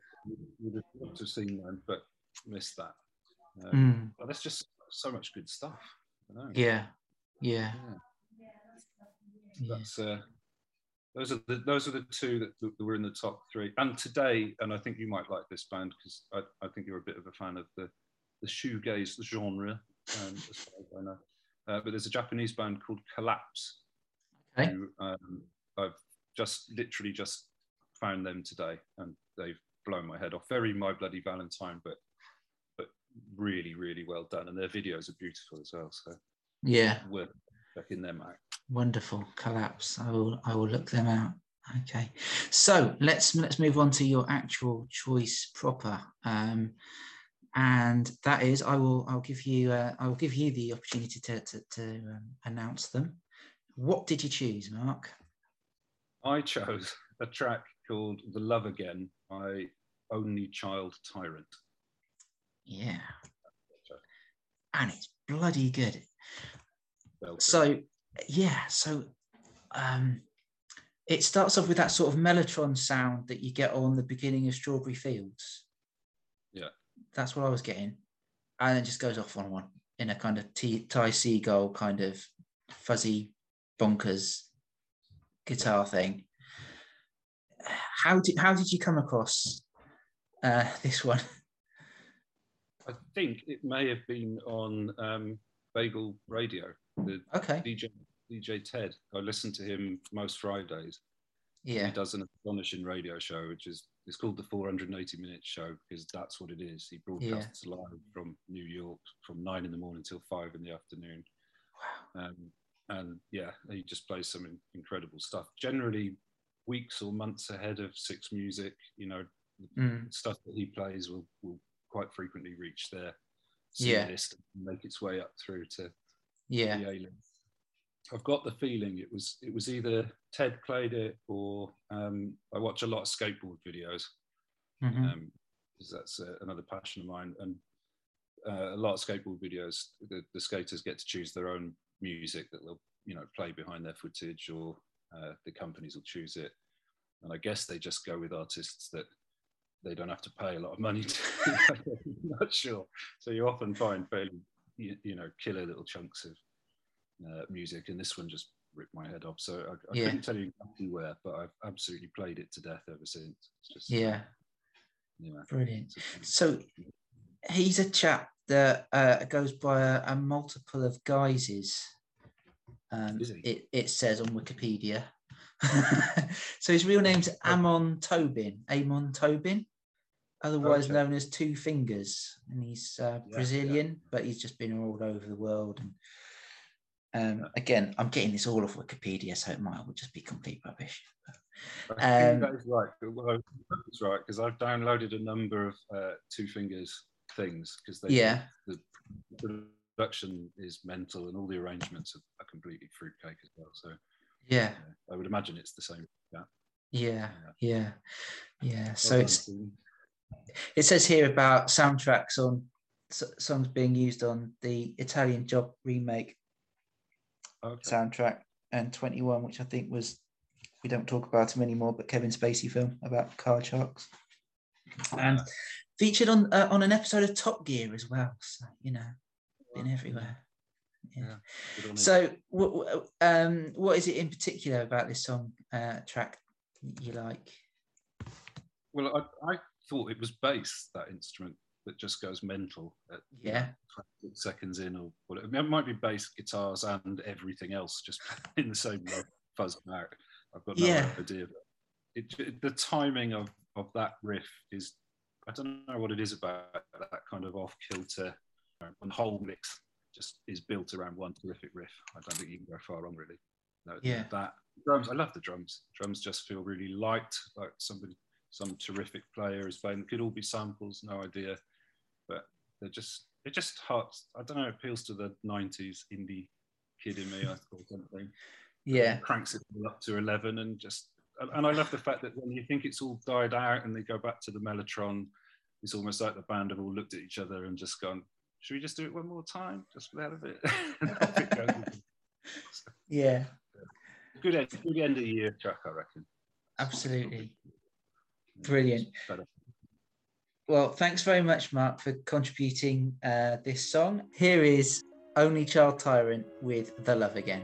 would have loved to have seen them, but missed that. Um, Hmm. But there's just so much good stuff. I know. Yeah. Yeah. Yeah. Yeah. That's uh, those are the those are the two that, that were in the top three. And today, and I think you might like this band because I, I think you're a bit of a fan of the the shoegaze genre, um, as far as I know. Uh, but there's a Japanese band called Collapse, Okay. who um, I've just literally just found them today, and they've blown my head off. Very My Bloody Valentine, but but really really well done, and their videos are beautiful as well. So Yeah. worth checking them out. Wonderful. Collapse. I will I will look them out. Okay. So let's let's move on to your actual choice proper. Um and that is I will I'll give you uh, I will give you the opportunity to to, to um, announce them. What did you choose, Mark? I chose a track called The Love Again by Only Child Tyrant. Yeah. And it's bloody good. Belter. So yeah, so um it starts off with that sort of mellotron sound that you get on the beginning of Strawberry Fields. Yeah. That's what I was getting. And it just goes off on one in a kind of T- Ty Segall kind of fuzzy bonkers guitar thing. How did how did you come across uh, this one? I think it may have been on um, Bagel Radio, the Okay. DJ, DJ Ted. I listen to him most Fridays. Yeah. He does an astonishing radio show, which is it's called the 480 minute show because that's what it is. He broadcasts live from New York from nine in the morning till five in the afternoon. Um, and yeah, he just plays some in- incredible stuff. Generally, weeks or months ahead of Six Music. You know, Mm. stuff that he plays will will quite frequently reach their Yeah. list and make its way up through to Yeah. the A list. I've got the feeling it was it was either Ted played it or um, I watch a lot of skateboard videos Mhm. um, because that's uh, another passion of mine. And uh, a lot of skateboard videos, the, the skaters get to choose their own music that they'll, you know, play behind their footage, or uh, the companies will choose it. And I guess they just go with artists that they don't have to pay a lot of money to. I'm not sure. So you often find fairly, you, you know, killer little chunks of uh, music, and this one just ripped my head off. So I, I Yeah. couldn't tell you exactly where, but I've absolutely played it to death ever since. It's just Yeah. yeah. Brilliant. So he's a chap that uh, goes by a, a multiple of guises. Um, it, it says on Wikipedia. so his real name's Amon Tobin, Amon Tobin, otherwise Okay. known as Two Fingers, and he's uh, yeah. Brazilian, but he's just been all over the world. And um, again, I'm getting this all off Wikipedia, so it might just be complete rubbish. Um, that is right. Well, that's right because I've downloaded a number of uh, Two Fingers things because they Yeah, the production is mental and all the arrangements are, are completely fruitcake as well. So yeah, uh, I would imagine it's the same. Yeah. yeah, yeah, yeah. So it's. It says here about soundtracks on songs being used on the Italian Job remake Okay. soundtrack and 21, which I think was, we don't talk about him anymore, but Kevin Spacey film about car sharks. And featured on uh, on an episode of Top Gear as well. So, you know, been everywhere. Yeah. Yeah, Good on him. So, what, what- um, what is it in particular about this song uh, track you like? Well, I, I thought it was bass, that instrument that just goes mental at Yeah, seconds in or whatever. It might be bass, guitars, and everything else just in the same fuzzing out. I've got no Yeah. idea. It, it- the timing of, of that riff is, I don't know what it is about that kind of off kilter. One whole mix just is built around one terrific riff. I don't think you can go far wrong, really. No, Yeah. That drums, I love the drums. Drums just feel really light, like somebody, some terrific player is playing. It could all be samples, no idea, but they're just, it just hot. I don't know. It appeals to the '90s indie kid in me, I or something. yeah, Cranks it all up to 11 and just, and- and I love the fact that when you think it's all died out and they go back to the Mellotron, it's almost like the band have all looked at each other and just gone, should we just do it one more time, just for the hell of it? And off it goes. yeah, good, end, good end of the year track, I reckon. absolutely. Brilliant. Well, thanks very much, Mark, for contributing uh, this song. Here is Only Child Tyrant with The Love Again.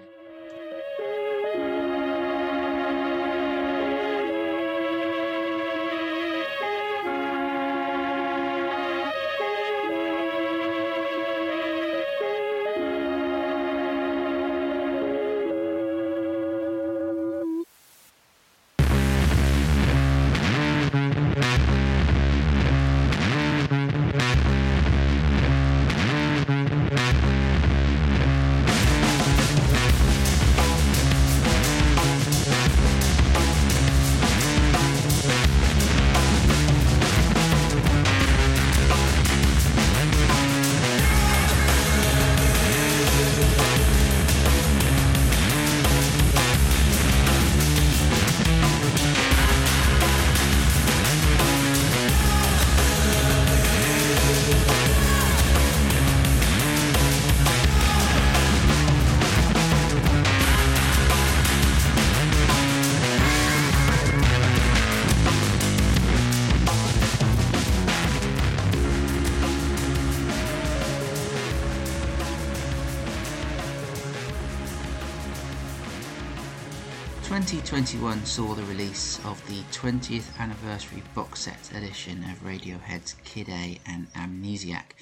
Twenty twenty one saw the release of the 20th anniversary box set edition of Radiohead's Kid A and Amnesiac,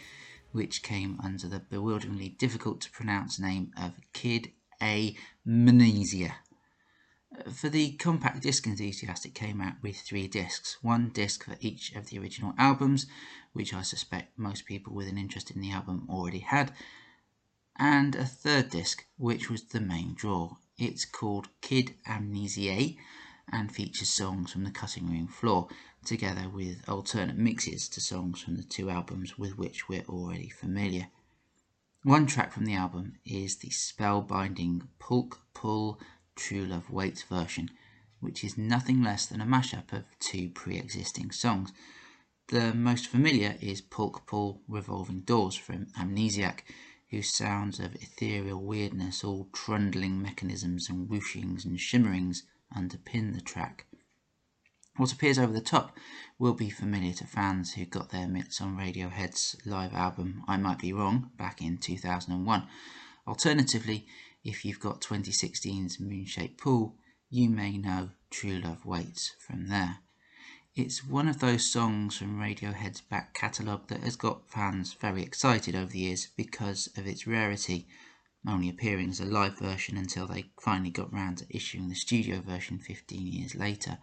which came under the bewilderingly difficult to pronounce name of Kid A Mnesia. For the compact disc enthusiast, it came out with three discs one disc for each of the original albums, which I suspect most people with an interest in the album already had, and a third disc, which was the main draw. It's called Kid Amnesiae and features songs from the cutting room floor, together with alternate mixes to songs from the two albums with which we're already familiar. One track from the album is the spellbinding Pulk Pull True Love Waits version, which is nothing less than a mashup of two pre existing songs. The most familiar is Pulk Pull Revolving Doors from Amnesiac, whose sounds of ethereal weirdness, all trundling mechanisms and whooshings and shimmerings underpin the track. What appears over the top will be familiar to fans who got their mitts on Radiohead's live album I Might Be Wrong back in 2001. Alternatively, if you've got 2016's Moonshaped Pool, you may know True Love Waits from there. It's one of those songs from Radiohead's back catalogue that has got fans very excited over the years because of its rarity, only appearing as a live version until they finally got round to issuing the studio version 15 years later.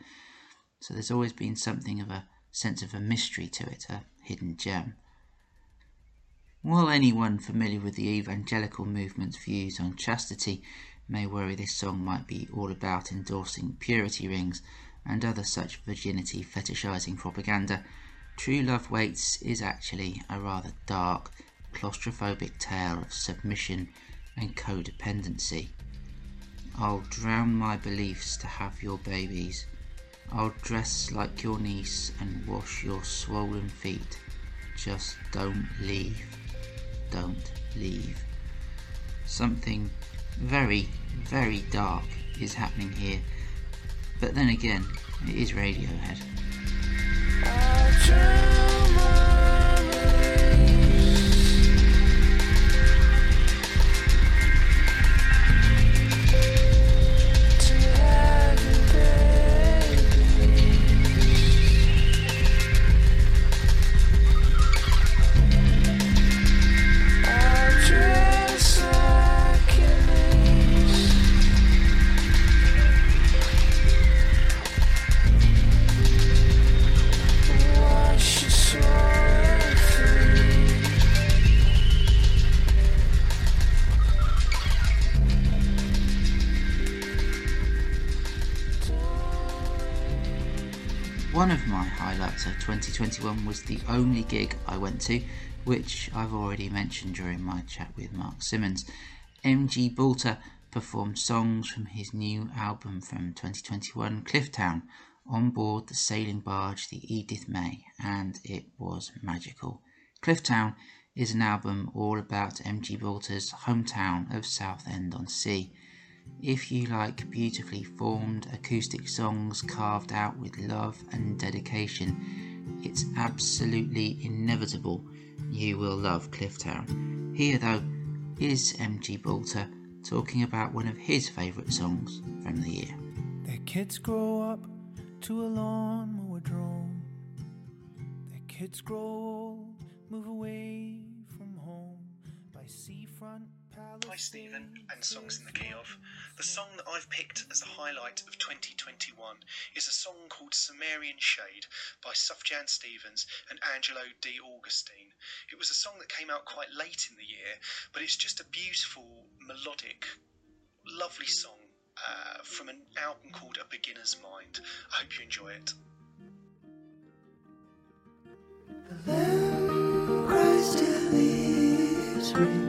So there's always been something of a sense of a mystery to it, a hidden gem. While anyone familiar with the evangelical movement's views on chastity may worry this song might be all about endorsing purity rings and other such virginity fetishizing propaganda, True Love Waits is actually a rather dark, claustrophobic tale of submission and codependency. I'll drown my beliefs to have your babies. I'll dress like your niece and wash your swollen feet. Just don't leave. Don't leave. Something very, very dark is happening here. But then again, it is Radiohead. 2021 was the only gig I went to, which I've already mentioned during my chat with Mark Simmons. MG Boulter performed songs from his new album from 2021, Clifftown, on board the sailing barge, the Edith May, and it was magical. Clifftown is an album all about MG Boulter's hometown of Southend on Sea. If you like beautifully formed acoustic songs carved out with love and dedication, it's absolutely inevitable you will love Clifftown. Here, though, is MG Boulter talking about one of his favourite songs from the year. Their kids grow up to a lawnmower drone. Their kids grow old, move away from home by seafront Hi Stephen and Songs in the Key of. The song that I've picked as the highlight of 2021 is a song called Cimmerian Shade by Sufjan Stevens and Angelo De Augustine. It was a song that came out quite late in the year, but it's just a beautiful, melodic, lovely song uh, from an album called A Beginner's Mind. I hope you enjoy it. Christ till leaves ring. I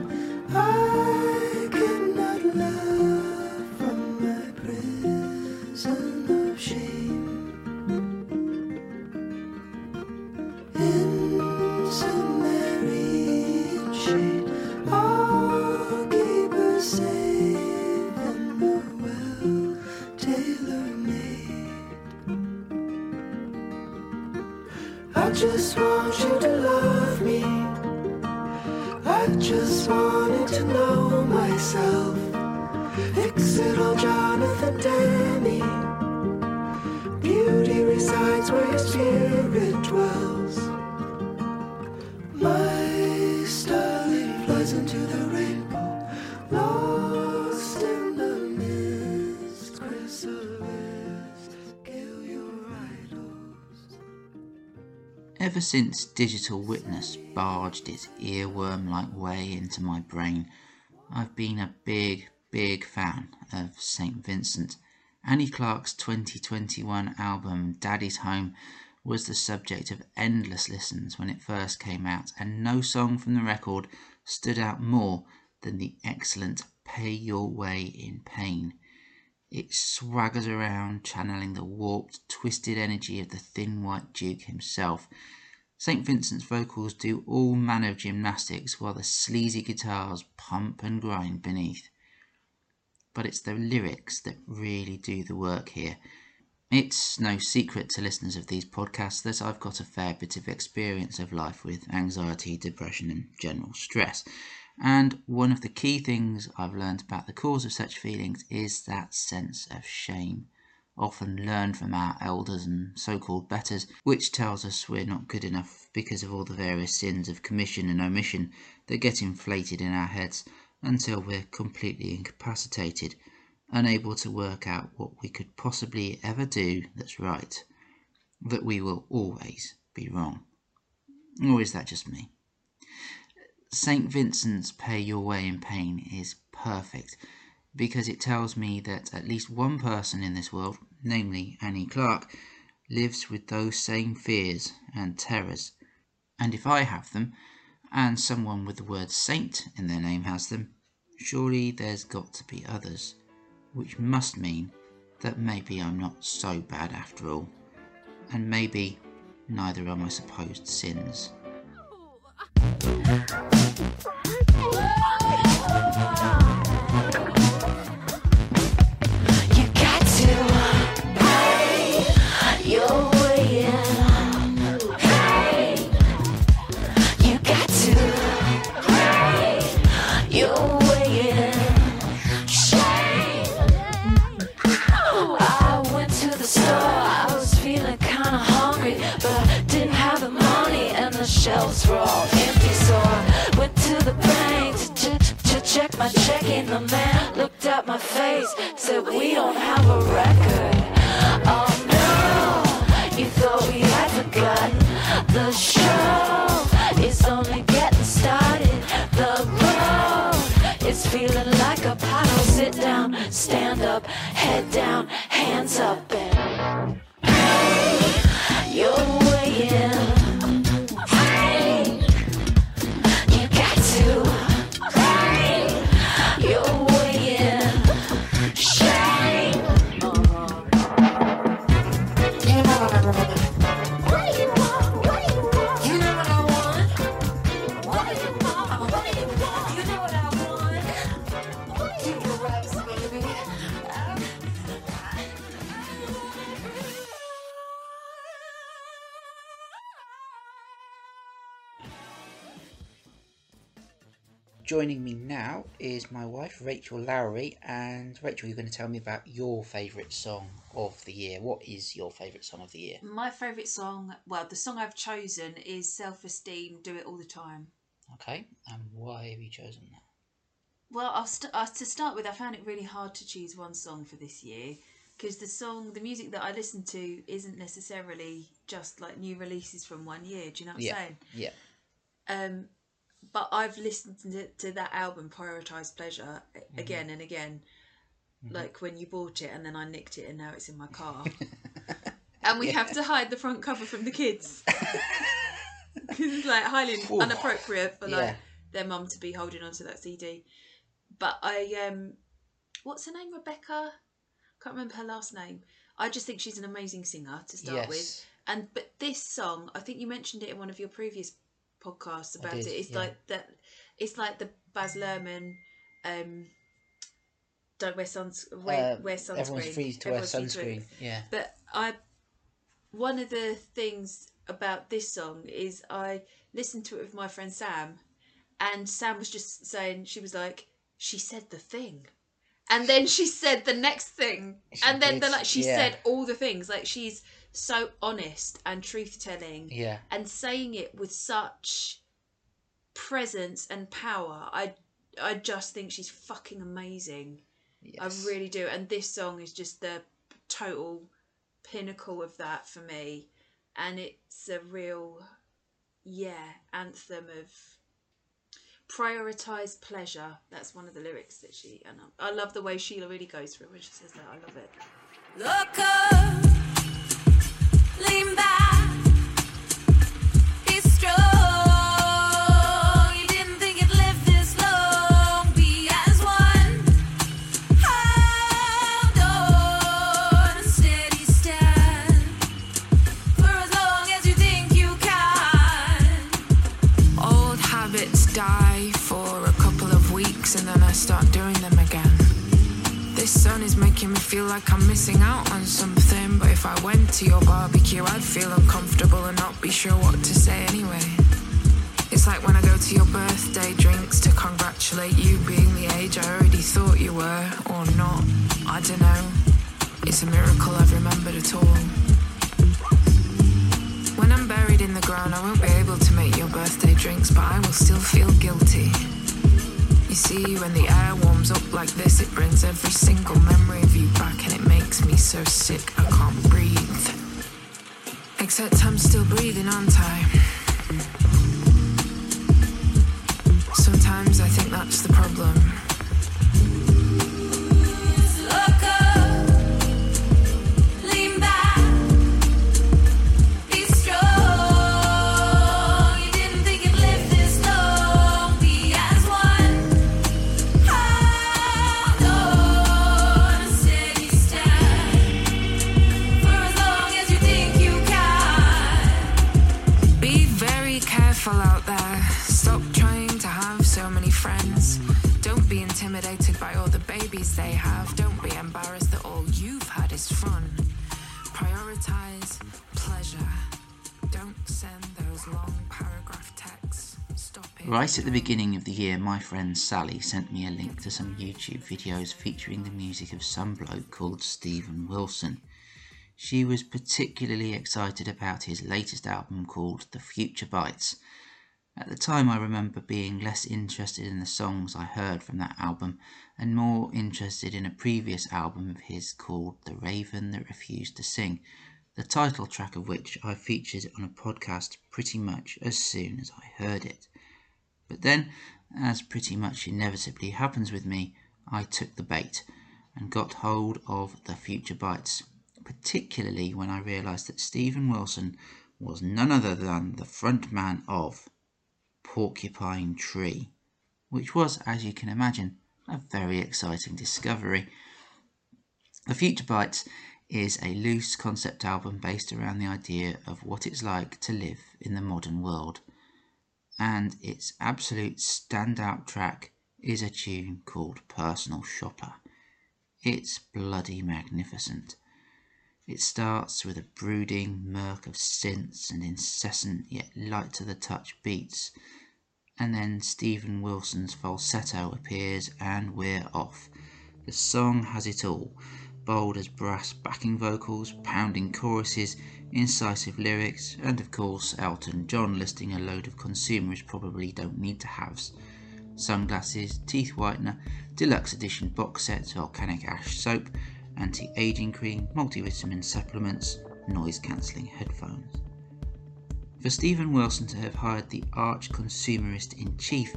Ever since Digital Witness barged its earworm like way into my brain, I've been a big, big fan of St. Vincent. Annie Clark's 2021 album Daddy's Home was the subject of endless listens when it first came out, and no song from the record stood out more than the excellent Pay Your Way in Pain. It swaggers around, channeling the warped, twisted energy of the thin white Duke himself. St. Vincent's vocals do all manner of gymnastics while the sleazy guitars pump and grind beneath. But it's the lyrics that really do the work here. It's no secret to listeners of these podcasts that I've got a fair bit of experience of life with anxiety, depression, and general stress. And one of the key things I've learned about the cause of such feelings is that sense of shame, often learn from our elders and so called betters, which tells us we're not good enough because of all the various sins of commission and omission that get inflated in our heads until we're completely incapacitated, unable to work out what we could possibly ever do that's right, that we will always be wrong. Or is that just me? St. Vincent's Pay Your Way in Pain is perfect because it tells me that at least one person in this world, namely Annie Clark, lives with those same fears and terrors. And if I have them, and someone with the word saint in their name has them, surely there's got to be others, which must mean that maybe I'm not so bad after all, and maybe neither are my supposed sins. to check in. The man looked at my face, said, "We don't have a record." Oh no, you thought we had forgotten the show is only getting started. The road is feeling like a puddle. Sit down, stand up, head down, hands up, and pay your Joining me now is my wife, Rachel Lowry. And Rachel, you're going to tell me about your favourite song of the year. What is your favourite song of the year? My favourite song, well, the song I've chosen is Self Esteem, Do It All the Time. Okay, and why have you chosen that? Well, I'll st- uh, to start with, I found it really hard to choose one song for this year because the song, the music that I listen to isn't necessarily just like new releases from one year. Do you know what I'm yeah, saying? yeah, Um, but I've listened to, to that album, Prioritize Pleasure, Mm-hmm. again and again. Like when you bought it and then I nicked it and now it's in my car. and we have to hide the front cover from the kids. Because it's like highly Ooh. inappropriate for like Yeah. their mum to be holding onto that CD. But I, um, what's her name? Rebecca? Can't remember her last name. I just think she's an amazing singer to start with. And but this song, I think you mentioned it in one of your previous podcasts I about did, it. It's yeah. like that. It's like the Baz Luhrmann. Um, don't wear suns. Wear, Uh, wear sunscreen. everyone's free to wear Everyone's to sunscreen. Yeah, But I, one of the things about this song is I listened to it with my friend Sam, and Sam was just saying she was like she said the thing. And then she said the next thing, She and then did, the, like she yeah. said all the things. Like she's so honest and truth telling yeah, and saying it with such presence and power. I I just think she's fucking amazing. yes. I really do. And this song is just the total pinnacle of that for me. And it's a real yeah, anthem of prioritize pleasure. That's one of the lyrics that she and I, I love the way Sheila really goes through it when she says that. I love it. Look up, lean back, sun is making me feel like I'm missing out on something, but if I went to your barbecue, I'd feel uncomfortable and not be sure what to say anyway. It's like when I go to your birthday drinks to congratulate you being the age I already thought you were, or not. I don't know. It's a miracle I've remembered at all. When I'm buried in the ground, I won't be able to make your birthday drinks, but I will still feel guilty. You see, when the air warms up like this, it brings every single memory of you back, and it makes me so sick I can't breathe. Except I'm still breathing, aren't I? Sometimes I think that's the problem. pleasure. Don't send those long paragraph texts. Stop it. Right at the beginning of the year, my friend Sally sent me a link to some YouTube videos featuring the music of some bloke called Steven Wilson. She was particularly excited about his latest album called The Future Bites. At the time, I remember being less interested in the songs I heard from that album and more interested in a previous album of his called The Raven That Refused to Sing, the title track of which I featured on a podcast pretty much as soon as I heard it. But then, as pretty much inevitably happens with me, I took the bait and got hold of the Future Bites, particularly when I realised that Steven Wilson was none other than the frontman of Porcupine Tree, which was, as you can imagine, a very exciting discovery. The Future Bites is a loose concept album based around the idea of what it's like to live in the modern world and its absolute standout track is a tune called Personal Shopper. It's bloody magnificent. It starts with a brooding murk of synths and incessant yet light to the touch beats, and then Steven Wilson's falsetto appears and we're off. The song has it all bold as brass backing vocals, pounding choruses, incisive lyrics, and of course Elton John listing a load of consumers probably don't need to have Sunglasses, teeth whitener, deluxe edition box sets, volcanic ash soap, anti aging cream, multivitamin supplements, noise cancelling headphones. For Steven Wilson to have hired the arch consumerist in chief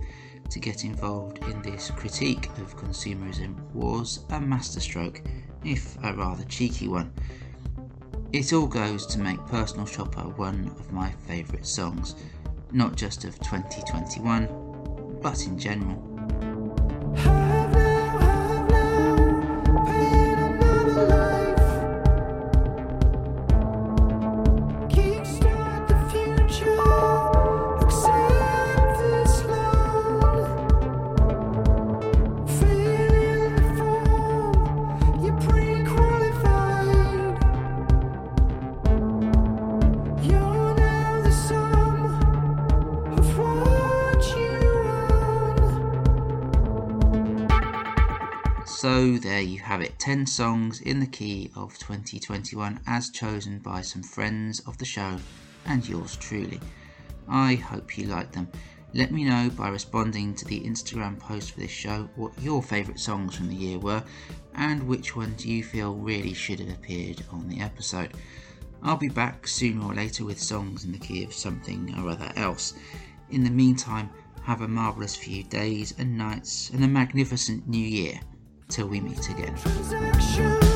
to get involved in this critique of consumerism was a masterstroke, if a rather cheeky one. It all goes to make Personal Shopper one of my favourite songs, not just of 2021, but in general. 10 songs in the key of 2021 as chosen by some friends of the show and yours truly. I hope you like them. Let me know by responding to the Instagram post for this show what your favourite songs from the year were and which ones you feel really should have appeared on the episode. I'll be back sooner or later with songs in the key of something or other else. In the meantime, have a marvellous few days and nights and a magnificent new year till we meet again.